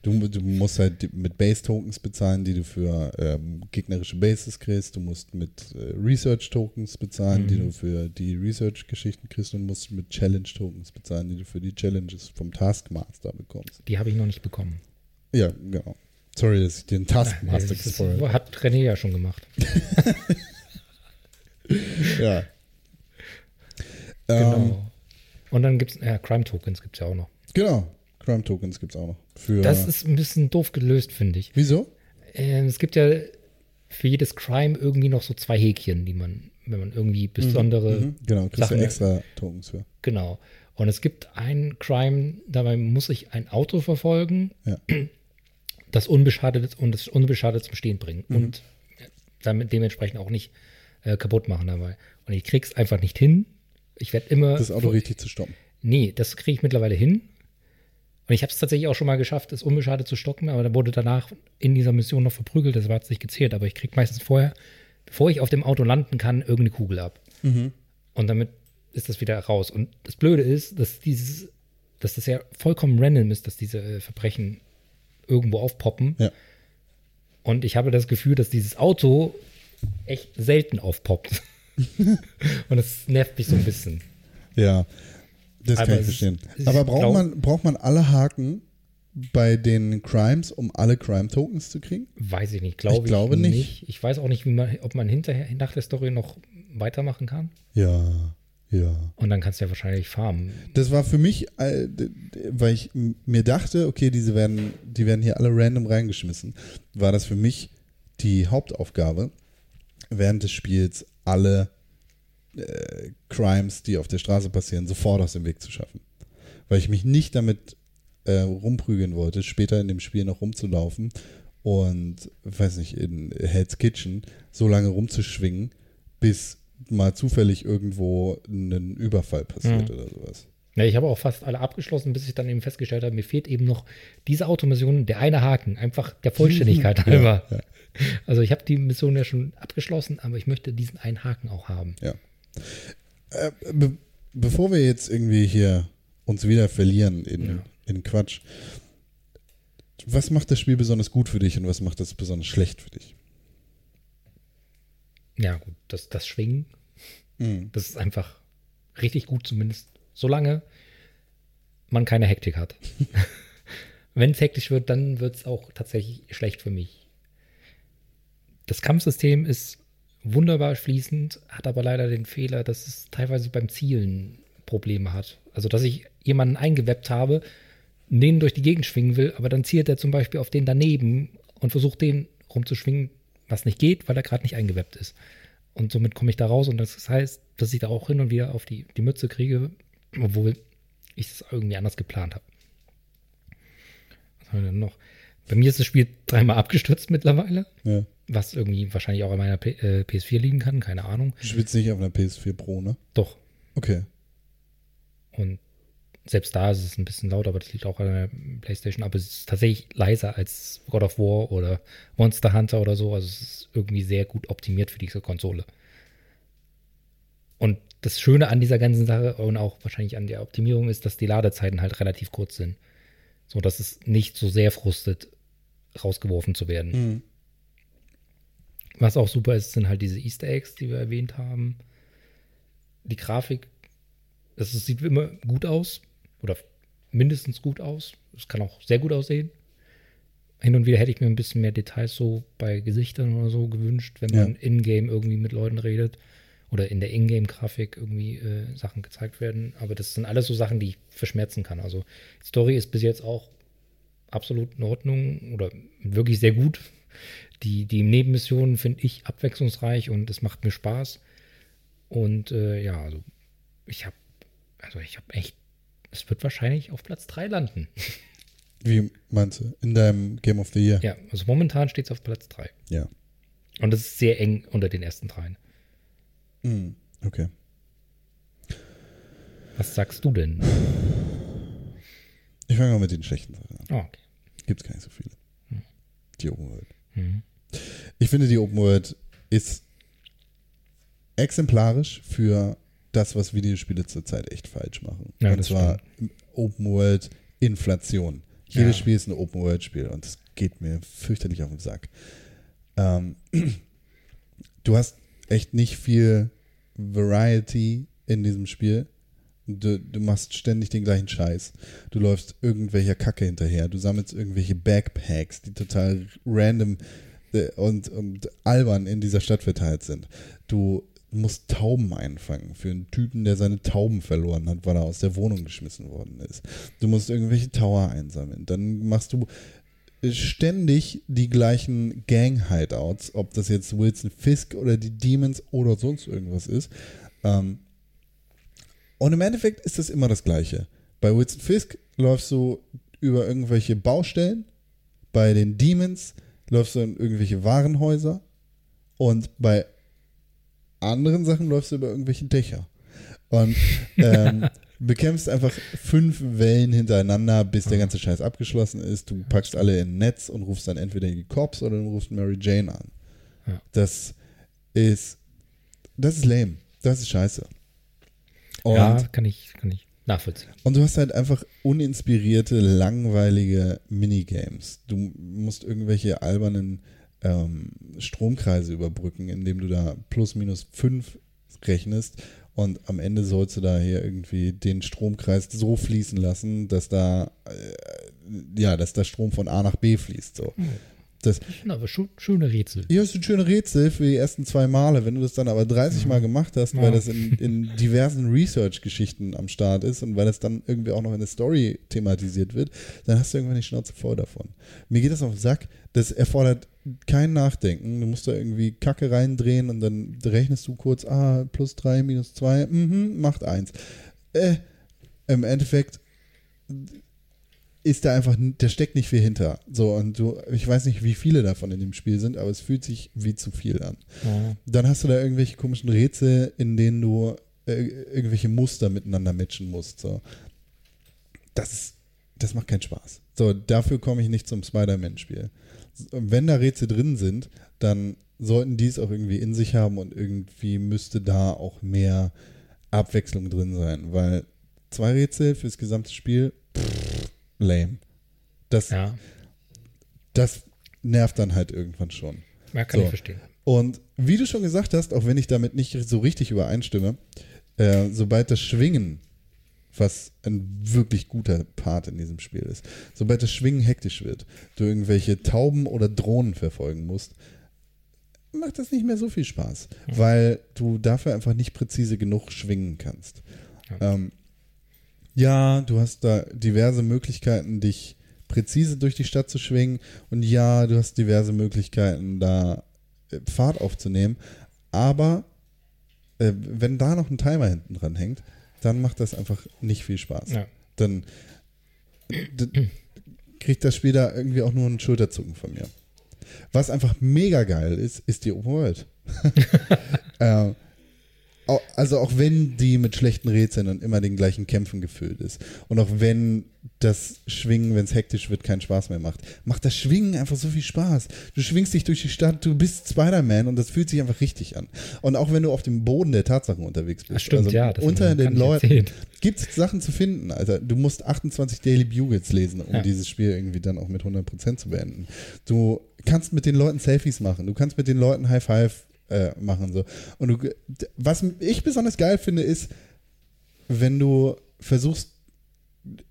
Du, du musst halt die- mit Base-Tokens bezahlen, die du für ähm, gegnerische Bases kriegst. Du musst mit äh, Research-Tokens bezahlen, die Mhm. du für die Research-Geschichten kriegst und musst mit Challenge-Tokens bezahlen, die du für die Challenges vom Taskmaster bekommst. Die habe ich noch nicht bekommen. Ja, genau. Sorry, dass ich den Taskmaster das ist, gespoilt habe. hat René ja schon gemacht. Ja. Ähm, Genau. Und dann gibt es, ja, Crime Tokens gibt es ja auch noch. Genau. Crime Tokens gibt es auch noch. Für, Das ist ein bisschen doof gelöst, finde ich. Wieso? Äh, es gibt ja für jedes Crime irgendwie noch so zwei Häkchen, die man, wenn man irgendwie besondere, Mhm, genau, kriegst Sachen- du extra Tokens für. genau. Und es gibt ein Crime, dabei muss ich ein Auto verfolgen, Ja. Das unbeschadet und das unbeschadet zum Stehen bringen Mhm. und damit dementsprechend auch nicht äh, kaputt machen dabei. Und ich krieg's einfach nicht hin. Ich werde immer Das Auto richtig zu stoppen. Nee, das kriege ich mittlerweile hin. Und ich habe es tatsächlich auch schon mal geschafft, es unbeschadet zu stoppen, aber da wurde danach in dieser Mission noch verprügelt, das war jetzt nicht gezählt, aber ich kriege meistens vorher, bevor ich auf dem Auto landen kann, irgendeine Kugel ab. Und damit ist das wieder raus. Und das Blöde ist, dass dieses, dass das ja vollkommen random ist, dass diese äh, Verbrechen irgendwo aufpoppen. Ja. Und ich habe das Gefühl, dass dieses Auto echt selten aufpoppt. und das nervt mich so ein bisschen. Ja, das Aber kann ich verstehen. Aber braucht man, braucht man alle Haken bei den Crimes, um alle Crime-Tokens zu kriegen? Weiß ich nicht, glaube ich, Ich glaube nicht. Ich weiß auch nicht, wie man, ob man hinterher nach der Story noch weitermachen kann. Ja, ja. Und dann kannst du ja wahrscheinlich farmen. Das war für mich, äh, weil ich mir dachte, okay, diese werden, die werden hier alle random reingeschmissen, war das für mich die Hauptaufgabe, während des Spiels alle äh, Crimes, die auf der Straße passieren, sofort aus dem Weg zu schaffen. Weil ich mich nicht damit äh, rumprügeln wollte, später in dem Spiel noch rumzulaufen und, weiß nicht, in Hell's Kitchen so lange rumzuschwingen, bis mal zufällig irgendwo ein Überfall passiert Mhm. oder sowas. Ja, ich habe auch fast alle abgeschlossen, bis ich dann eben festgestellt habe, mir fehlt eben noch diese Automission, der eine Haken, einfach der Vollständigkeit halber. ja. Also ich habe die Mission ja schon abgeschlossen, aber ich möchte diesen einen Haken auch haben. Ja. Äh, be bevor wir jetzt irgendwie hier uns wieder verlieren in, Ja. in Quatsch, was macht das Spiel besonders gut für dich und was macht das besonders schlecht für dich? Ja, gut, das, das Schwingen, Mhm. das ist einfach richtig gut, zumindest solange man keine Hektik hat. Wenn es hektisch wird, dann wird es auch tatsächlich schlecht für mich. Das Kampfsystem ist wunderbar fließend, hat aber leider den Fehler, dass es teilweise beim Zielen Probleme hat. Also, dass ich jemanden eingewebbt habe, den durch die Gegend schwingen will, aber dann zielt er zum Beispiel auf den daneben und versucht den rumzuschwingen, was nicht geht, weil er gerade nicht eingewebbt ist. Und somit komme ich da raus und das heißt, dass ich da auch hin und wieder auf die, die Mütze kriege, obwohl ich es irgendwie anders geplant habe. Was haben wir denn noch? Bei mir ist das Spiel dreimal abgestürzt mittlerweile, Ja. was irgendwie wahrscheinlich auch an meiner P äh, PS4 liegen kann, keine Ahnung. Du spielst nicht auf einer PS4 Pro, ne? Doch. Okay. Und selbst da ist es ein bisschen laut, aber das liegt auch an der PlayStation. Aber es ist tatsächlich leiser als God of War oder Monster Hunter oder so. Also es ist irgendwie sehr gut optimiert für diese Konsole. Und das Schöne an dieser ganzen Sache und auch wahrscheinlich an der Optimierung ist, dass die Ladezeiten halt relativ kurz sind. So dass es nicht so sehr frustet, rausgeworfen zu werden. Mhm. Was auch super ist, sind halt diese Easter Eggs, die wir erwähnt haben. Die Grafik, das ist, sieht immer gut aus oder mindestens gut aus. Es kann auch sehr gut aussehen. Hin und wieder hätte ich mir ein bisschen mehr Details so bei Gesichtern oder so gewünscht, wenn Ja. man in-game irgendwie mit Leuten redet oder in der Ingame-Grafik irgendwie äh, Sachen gezeigt werden. Aber das sind alles so Sachen, die ich verschmerzen kann. Also die Story ist bis jetzt auch absolut in Ordnung oder wirklich sehr gut. Die, die Nebenmissionen finde ich abwechslungsreich und es macht mir Spaß. Und äh, ja, also ich habe, also ich habe echt, es wird wahrscheinlich auf Platz 3 landen. Wie meinst du? In deinem Game of the Year? Ja, also momentan steht es auf Platz 3. Ja. Und es ist sehr eng unter den ersten dreien. Mhm. Okay. Was sagst du denn? Ich fange mal mit den schlechten Sachen an. Oh, okay. Gibt es gar nicht so viele. Die Open World. Mhm. Ich finde, die Open World ist exemplarisch für das, was Videospiele zurzeit echt falsch machen. Ja, und zwar Open World Inflation. Jedes Ja. Spiel ist ein Open World Spiel und das geht mir fürchterlich auf den Sack. Ähm, du hast echt nicht viel Variety in diesem Spiel. Du, du machst ständig den gleichen Scheiß. Du läufst irgendwelcher Kacke hinterher. Du sammelst irgendwelche Backpacks, die total random äh, und, und albern in dieser Stadt verteilt sind. Du musst Tauben einfangen für einen Typen, der seine Tauben verloren hat, weil er aus der Wohnung geschmissen worden ist. Du musst irgendwelche Tower einsammeln. Dann machst du ständig die gleichen Gang-Hideouts, ob das jetzt Wilson Fisk oder die Demons oder sonst irgendwas ist. Ähm, und im Endeffekt ist das immer das Gleiche. Bei Wilson Fisk läufst du über irgendwelche Baustellen, bei den Demons läufst du in irgendwelche Warenhäuser und bei anderen Sachen läufst du über irgendwelche Dächer. Und ähm, bekämpfst einfach fünf Wellen hintereinander, bis der ganze Scheiß abgeschlossen ist. Du packst alle in ein Netz und rufst dann entweder die Cops oder du rufst Mary Jane an. Ja. Das ist das ist lame. Das ist scheiße. Und, ja, kann ich, kann ich nachvollziehen. und du hast halt einfach uninspirierte, langweilige Minigames. Du musst irgendwelche albernen ähm, Stromkreise überbrücken, indem du da plus minus fünf rechnest und am Ende sollst du da hier irgendwie den Stromkreis so fließen lassen, dass da äh, ja, dass der Strom von A nach B fließt. So. Hm. Das, aber schon, schöne Rätsel. Ja, ist ein schöne Rätsel für die ersten zwei Male. Wenn du das dann aber 30 Mal gemacht hast, Ja. weil das in, in diversen Research-Geschichten am Start ist und weil das dann irgendwie auch noch in der Story thematisiert wird, dann hast du irgendwann die Schnauze voll davon. Mir geht das auf den Sack. Das erfordert kein Nachdenken. Du musst da irgendwie Kacke reindrehen und dann rechnest du kurz, ah, plus 3, minus 2, mhm, macht 1. Äh, im Endeffekt ist da einfach, da steckt nicht viel hinter. So, und du, ich weiß nicht, wie viele davon in dem Spiel sind, aber es fühlt sich wie zu viel an. Ja. Dann hast du da irgendwelche komischen Rätsel, in denen du äh, irgendwelche Muster miteinander matchen musst. So. Das, das macht keinen Spaß. So, dafür komme ich nicht zum Spider-Man-Spiel. Wenn da Rätsel drin sind, dann sollten die es auch irgendwie in sich haben und irgendwie müsste da auch mehr Abwechslung drin sein, weil zwei Rätsel fürs gesamte Spiel, pff, lame. Das, ja, das nervt dann halt irgendwann schon. ja kann So. ich verstehen. Und wie du schon gesagt hast, auch wenn ich damit nicht so richtig übereinstimme, äh, sobald das Schwingen, was ein wirklich guter Part in diesem Spiel ist, sobald das Schwingen hektisch wird, du irgendwelche Tauben oder Drohnen verfolgen musst, macht das nicht mehr so viel Spaß, weil du dafür einfach nicht präzise genug schwingen kannst. Ja. Ähm, ja, du hast da diverse Möglichkeiten, dich präzise durch die Stadt zu schwingen und ja, du hast diverse Möglichkeiten, da äh, Fahrt aufzunehmen, aber äh, wenn da noch ein Timer hinten dran hängt, dann macht das einfach nicht viel Spaß. Ja. Dann kriegt das Spiel da irgendwie auch nur einen Schulterzucken von mir. Was einfach mega geil ist, ist die Open World. äh, also auch wenn die mit schlechten Rätseln und immer den gleichen Kämpfen gefüllt ist und auch wenn das Schwingen, wenn es hektisch wird, keinen Spaß mehr macht, macht das Schwingen einfach so viel Spaß. Du schwingst dich durch die Stadt, du bist Spider-Man und das fühlt sich einfach richtig an. Und auch wenn du auf dem Boden der Tatsachen unterwegs bist, Das stimmt, also ja. Das unter den Leuten, gibt es Sachen zu finden, Alter. Du musst 28 Daily Bugles lesen, um Ja. dieses Spiel irgendwie dann auch mit 100% zu beenden. Du kannst mit den Leuten Selfies machen, du kannst mit den Leuten High Five äh, machen. So. Und du, was ich besonders geil finde, ist, wenn du versuchst,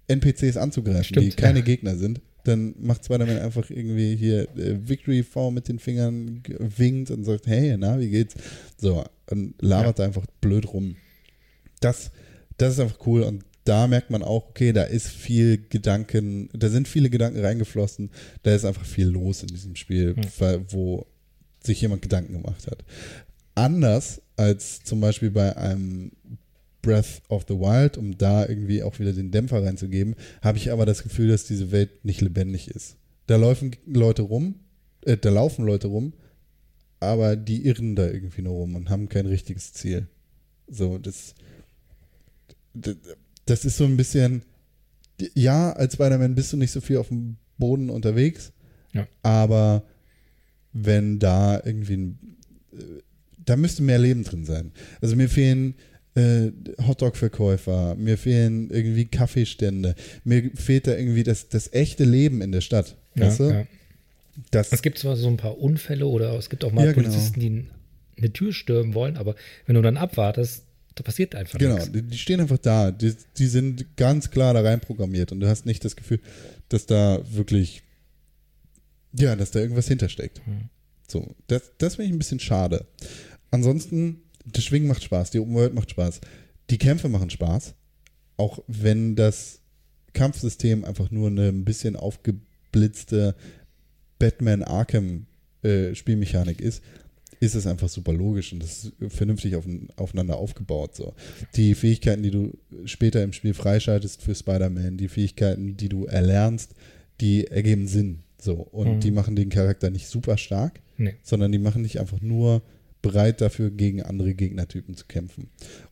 NPCs anzugreifen, Stimmt, die keine ja. Gegner sind, dann macht Spider-Man einfach irgendwie hier äh, Victory V mit den Fingern, winkt und sagt, hey, na, wie geht's? So, und labert da einfach blöd rum. Das, das ist einfach cool und da merkt man auch, okay, da ist viel Gedanken, da sind viele Gedanken reingeflossen, da ist einfach viel los in diesem Spiel, Hm. weil- wo sich jemand Gedanken gemacht hat. Anders als zum Beispiel bei einem Breath of the Wild, um da irgendwie auch wieder den Dämpfer reinzugeben, habe ich aber das Gefühl, dass diese Welt nicht lebendig ist. Da laufen Leute rum, äh, da laufen Leute rum, aber die irren da irgendwie nur rum und haben kein richtiges Ziel. So, das, das, das ist so ein bisschen, ja, als Spider-Man bist du nicht so viel auf dem Boden unterwegs, Ja. aber wenn da irgendwie ein, äh, da müsste mehr Leben drin sein. Also mir fehlen äh, Hotdog-Verkäufer, mir fehlen irgendwie Kaffeestände, mir fehlt da irgendwie das, das echte Leben in der Stadt. weißt du? Ja, ja. Das, Es gibt zwar so ein paar Unfälle oder es gibt auch mal Ja, genau. Polizisten, die eine Tür stürmen wollen, aber wenn du dann abwartest, da passiert einfach Genau, nichts. die, die stehen einfach da. Die, die sind ganz klar da rein programmiert und du hast nicht das Gefühl, dass da wirklich, ja, dass da irgendwas hintersteckt. Hm. So, das, das finde ich ein bisschen schade. Ansonsten, das Schwingen macht Spaß, die Open World macht Spaß, die Kämpfe machen Spaß, auch wenn das Kampfsystem einfach nur eine ein bisschen aufgeblitzte Batman Arkham äh, Spielmechanik ist, ist es einfach super logisch und das ist vernünftig auf, aufeinander aufgebaut. So. Die Fähigkeiten, die du später im Spiel freischaltest für Spider-Man, die Fähigkeiten, die du erlernst, die ergeben Sinn. So. Und Mhm. die machen den Charakter nicht super stark, Nee. sondern die machen dich einfach nur bereit dafür, gegen andere Gegnertypen zu kämpfen.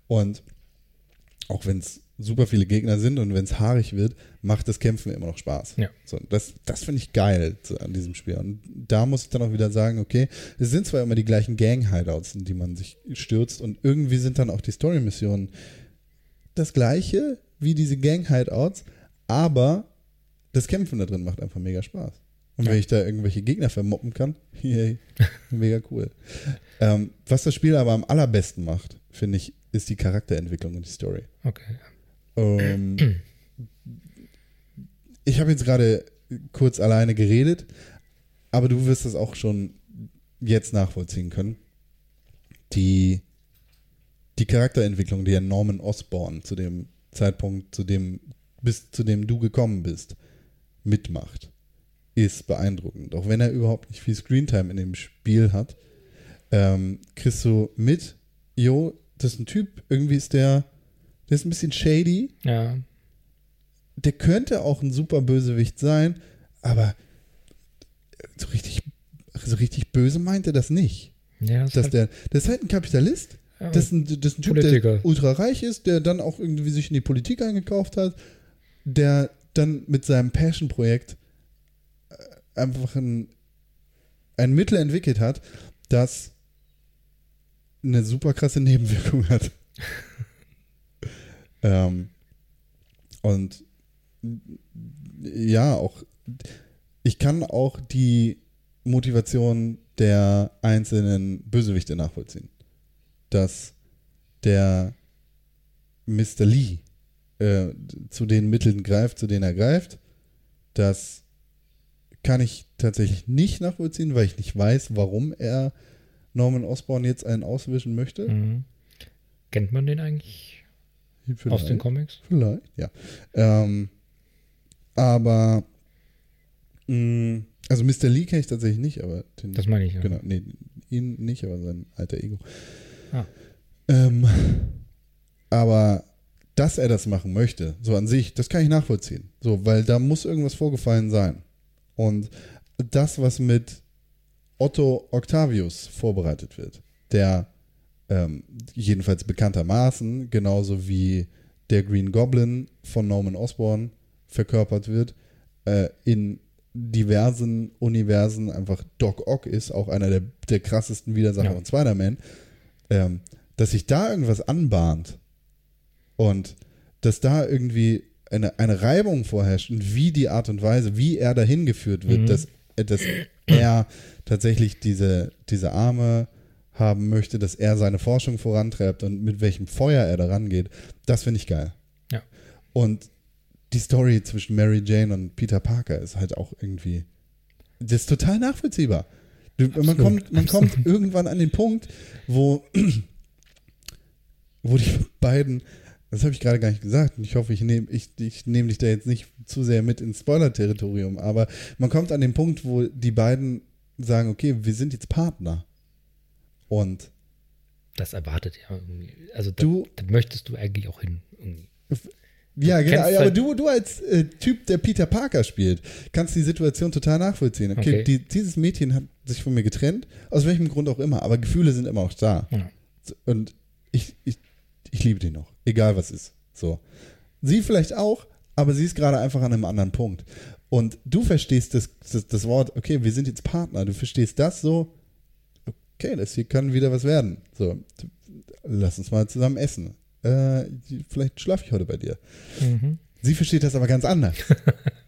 Und auch wenn es super viele Gegner sind und wenn es haarig wird, macht das Kämpfen immer noch Spaß. Ja. So, das das finde ich geil so an diesem Spiel. Und da muss ich dann auch wieder sagen, okay, es sind zwar immer die gleichen Gang-Hideouts, in die man sich stürzt und irgendwie sind dann auch die Story-Missionen das gleiche wie diese Gang-Hideouts, aber das Kämpfen da drin macht einfach mega Spaß. Und wenn ich da irgendwelche Gegner vermoppen kann, yay, mega cool. ähm, was das Spiel aber am allerbesten macht, finde ich, ist die Charakterentwicklung und die Story. Okay. Ähm, ich habe jetzt gerade kurz alleine geredet, aber du wirst das auch schon jetzt nachvollziehen können. Die, die Charakterentwicklung, die ja Norman Osborn zu dem Zeitpunkt, zu dem, bis zu dem du gekommen bist, mitmacht, ist beeindruckend. Auch wenn er überhaupt nicht viel Screentime in dem Spiel hat, ähm, kriegst du mit, jo, das ist ein Typ, irgendwie ist der, der ist ein bisschen shady, Ja. der könnte auch ein super Bösewicht sein, aber so richtig, so richtig böse meint er das nicht. Ja, das Dass ist halt, der, der ist halt ein Kapitalist, ja, das ist ein, das ist ein Typ, Politiker. der ultra reich ist, der dann auch irgendwie sich in die Politik eingekauft hat, der dann mit seinem Passion-Projekt einfach ein, ein Mittel entwickelt hat, das eine super krasse Nebenwirkung hat. ähm, und ja, auch ich kann auch die Motivation der einzelnen Bösewichte nachvollziehen. Dass der Mr. Lee äh, zu den Mitteln greift, zu denen er greift, das kann ich tatsächlich nicht nachvollziehen, weil ich nicht weiß, warum er Norman Osborn jetzt einen auswischen möchte. Mhm. Kennt man den eigentlich aus den Comics? Vielleicht, ja. Ähm, aber mh, also Mr. Lee kenne ich tatsächlich nicht, aber den, Das meine ich, ja. genau, nee, ihn nicht, aber sein alter Ego. Ah. Ähm, aber dass er das machen möchte, so an sich, das kann ich nachvollziehen. So, weil da muss irgendwas vorgefallen sein. Und das, was mit Otto Octavius vorbereitet wird, der ähm, jedenfalls bekanntermaßen, genauso wie der Green Goblin von Norman Osborn verkörpert wird, äh, in diversen Universen einfach Doc Ock ist, auch einer der, der krassesten Widersacher Ja. von Spider-Man, ähm, dass sich da irgendwas anbahnt und dass da irgendwie eine, eine Reibung vorherrscht und wie die Art und Weise, wie er dahin geführt wird, Mhm. dass, dass er tatsächlich diese, diese Arme haben möchte, dass er seine Forschung vorantreibt und mit welchem Feuer er daran geht, das finde ich geil. Ja. Und die Story zwischen Mary Jane und Peter Parker ist halt auch irgendwie, das ist total nachvollziehbar. Du, man kommt, man absolut. kommt irgendwann an den Punkt, wo, wo die beiden, das habe ich gerade gar nicht gesagt, und ich hoffe, ich nehme ich, ich nehm dich da jetzt nicht zu sehr mit ins Spoiler-Territorium, aber man kommt an den Punkt, wo die beiden sagen, okay, wir sind jetzt Partner. Und Das erwartet ja irgendwie. Also da, Du- da möchtest du eigentlich auch hin. Irgendwie. Ja, genau. kennst Aber halt- du, du als äh, Typ, der Peter Parker spielt, kannst die Situation total nachvollziehen. Okay, Okay. Die, dieses Mädchen hat sich von mir getrennt, aus welchem Grund auch immer, aber Gefühle sind immer noch da. Ja. Und ich, ich, ich liebe die noch, egal was ist. So. Sie vielleicht auch, aber sie ist gerade einfach an einem anderen Punkt. Und du verstehst das, das, das Wort, okay, wir sind jetzt Partner, du verstehst das so, okay, das hier kann wieder was werden. So, lass uns mal zusammen essen. Äh, vielleicht schlafe ich heute bei dir. Mhm. Sie versteht das aber ganz anders.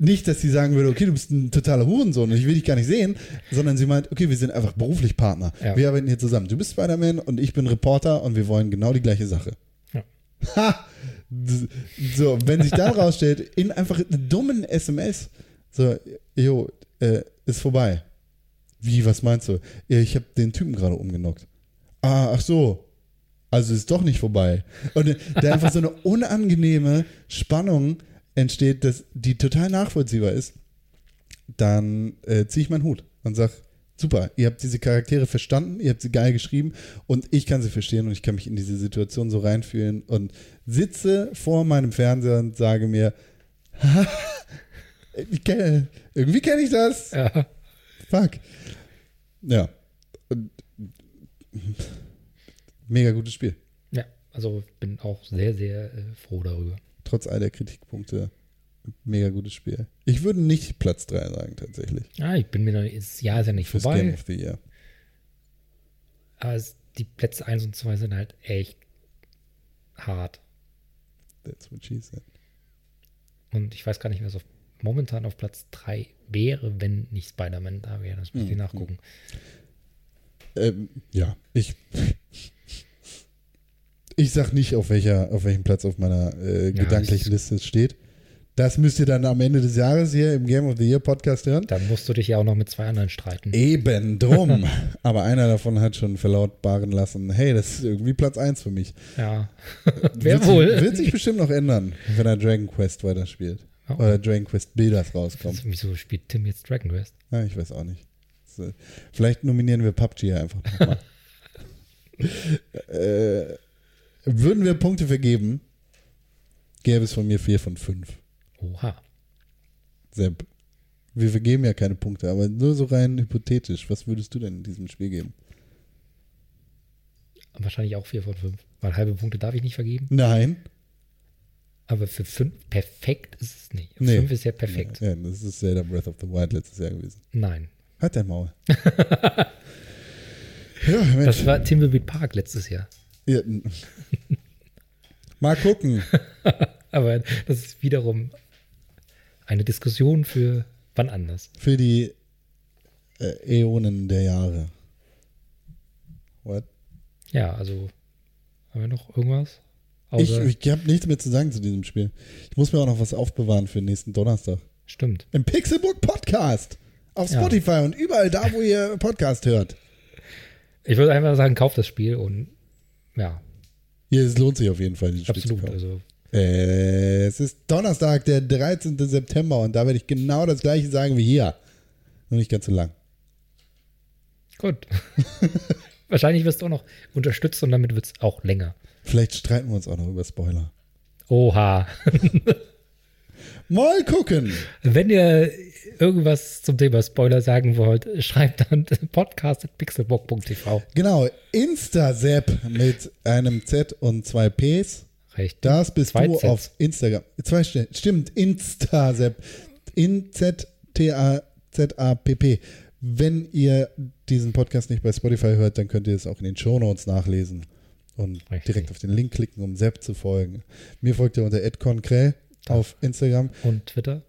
nicht, dass sie sagen würde, okay, du bist ein totaler Hurensohn und ich will dich gar nicht sehen, sondern sie meint, okay, wir sind einfach beruflich Partner. Ja. Wir arbeiten hier zusammen. Du bist Spider-Man und ich bin Reporter und wir wollen genau die gleiche Sache. Ja. Ha! So, wenn sich dann rausstellt, in einfach einer dummen SMS, so, jo, äh, ist vorbei. Wie, was meinst du? Ich habe den Typen gerade umgenockt. Ah, ach so. Also ist doch nicht vorbei. Und da einfach so eine unangenehme Spannung entsteht, dass die total nachvollziehbar ist, dann äh, ziehe ich meinen Hut und sage, super, ihr habt diese Charaktere verstanden, ihr habt sie geil geschrieben und ich kann sie verstehen und ich kann mich in diese Situation so reinfühlen und sitze vor meinem Fernseher und sage mir, kenn, irgendwie kenne ich das. Ja. Fuck. Ja. Und, mega gutes Spiel. ja, also bin auch sehr, sehr äh, froh darüber. Trotz all der Kritikpunkte, mega gutes Spiel. Ich würde nicht Platz 3 sagen, tatsächlich. Ja, ich bin mir noch, das Jahr ist ja nicht Fürs Game vorbei, of the Year. aber es, die Plätze 1 und 2 sind halt echt hart. That's what she said. Und ich weiß gar nicht, was auf momentan auf Platz 3 wäre, wenn nicht Spider-Man da wäre. Das müsste ich Mhm. nachgucken. Ähm, ja, ich. Ich sag nicht, auf, welcher, auf welchem Platz auf meiner äh, Ja, gedanklichen das Liste es steht. Das müsst ihr dann am Ende des Jahres hier im Game of the Year Podcast hören. Da musst du dich ja auch noch mit zwei anderen streiten. Eben drum. Aber einer davon hat schon verlautbaren lassen, hey, das ist irgendwie Platz 1 für mich. Ja. Wer wird wohl? Sich, wird sich bestimmt noch ändern, wenn er Dragon Quest weiterspielt. Oh. Oder Dragon Quest Builders rauskommt. Wieso spielt Tim jetzt Dragon Quest? Ja, ich weiß auch nicht. So, Vielleicht nominieren wir PUBG einfach nochmal. äh, würden wir Punkte vergeben, gäbe es von mir vier von fünf. Oha. Sepp, wir vergeben ja keine Punkte, aber nur so rein hypothetisch. Was würdest du denn in diesem Spiel geben? Wahrscheinlich auch 4 von 5. Weil halbe Punkte darf ich nicht vergeben. Nein. Aber für 5 perfekt ist es nicht. Nee. 5 ist ja perfekt. Ja, das ist Zelda Breath of the Wild letztes Jahr gewesen. Nein. Hat dein Maul. ja, Mensch. Das war Thimbleweed Park letztes Jahr. Ja, n- Mal gucken. Aber das ist wiederum eine Diskussion für wann anders. Für die äh, Äonen der Jahre. What? Ja, also haben wir noch irgendwas? Ich, Außer, ich habe nichts mehr zu sagen zu diesem Spiel. Ich muss mir auch noch was aufbewahren für nächsten Donnerstag. stimmt. Im Pixelbook Podcast. Auf Ja. Spotify und überall da, wo ihr Podcast hört. Ich würde einfach sagen, kauft das Spiel und ja, Hier, es lohnt sich auf jeden Fall, dieses Spiel absolut. Also Äh, es ist Donnerstag, der 13. September und da werde ich genau das gleiche sagen wie hier. Nur nicht ganz so lang. gut. Wahrscheinlich wirst du auch noch unterstützt und damit wird es auch länger. Vielleicht streiten wir uns auch noch über Spoiler. Oha. Mal gucken. Wenn ihr irgendwas zum Thema Spoiler sagen wollt, schreibt dann podcast.pixelbook.tv. Genau, Instasep mit einem Z und zwei Ps. Recht. Das bist Zwei du Zs. auf Instagram. Zwei. Stimmt, Instasep. In Z T A Z A P P. Wenn ihr diesen Podcast nicht bei Spotify hört, dann könnt ihr es auch in den Shownotes nachlesen und Richtig. direkt auf den Link klicken, um Sepp zu folgen. Mir folgt ihr unter @conkrell auf Instagram. Und Twitter?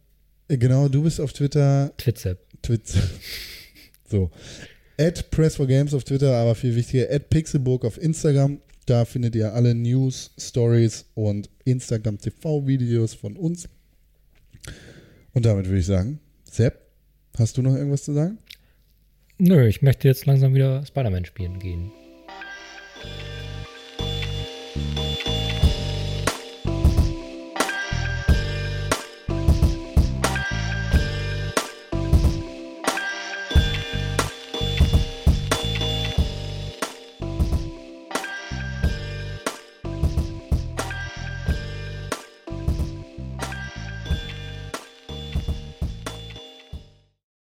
Äh, Genau, du bist auf Twitter, Twitzer. Twitz. So. At Press4Games auf Twitter, aber viel wichtiger, at Pixelburg auf Instagram. Da findet ihr alle News, Stories und Instagram TV-Videos von uns. Und damit würde ich sagen, Sepp, hast du noch irgendwas zu sagen? Nö, ich möchte jetzt langsam wieder Spider-Man spielen gehen.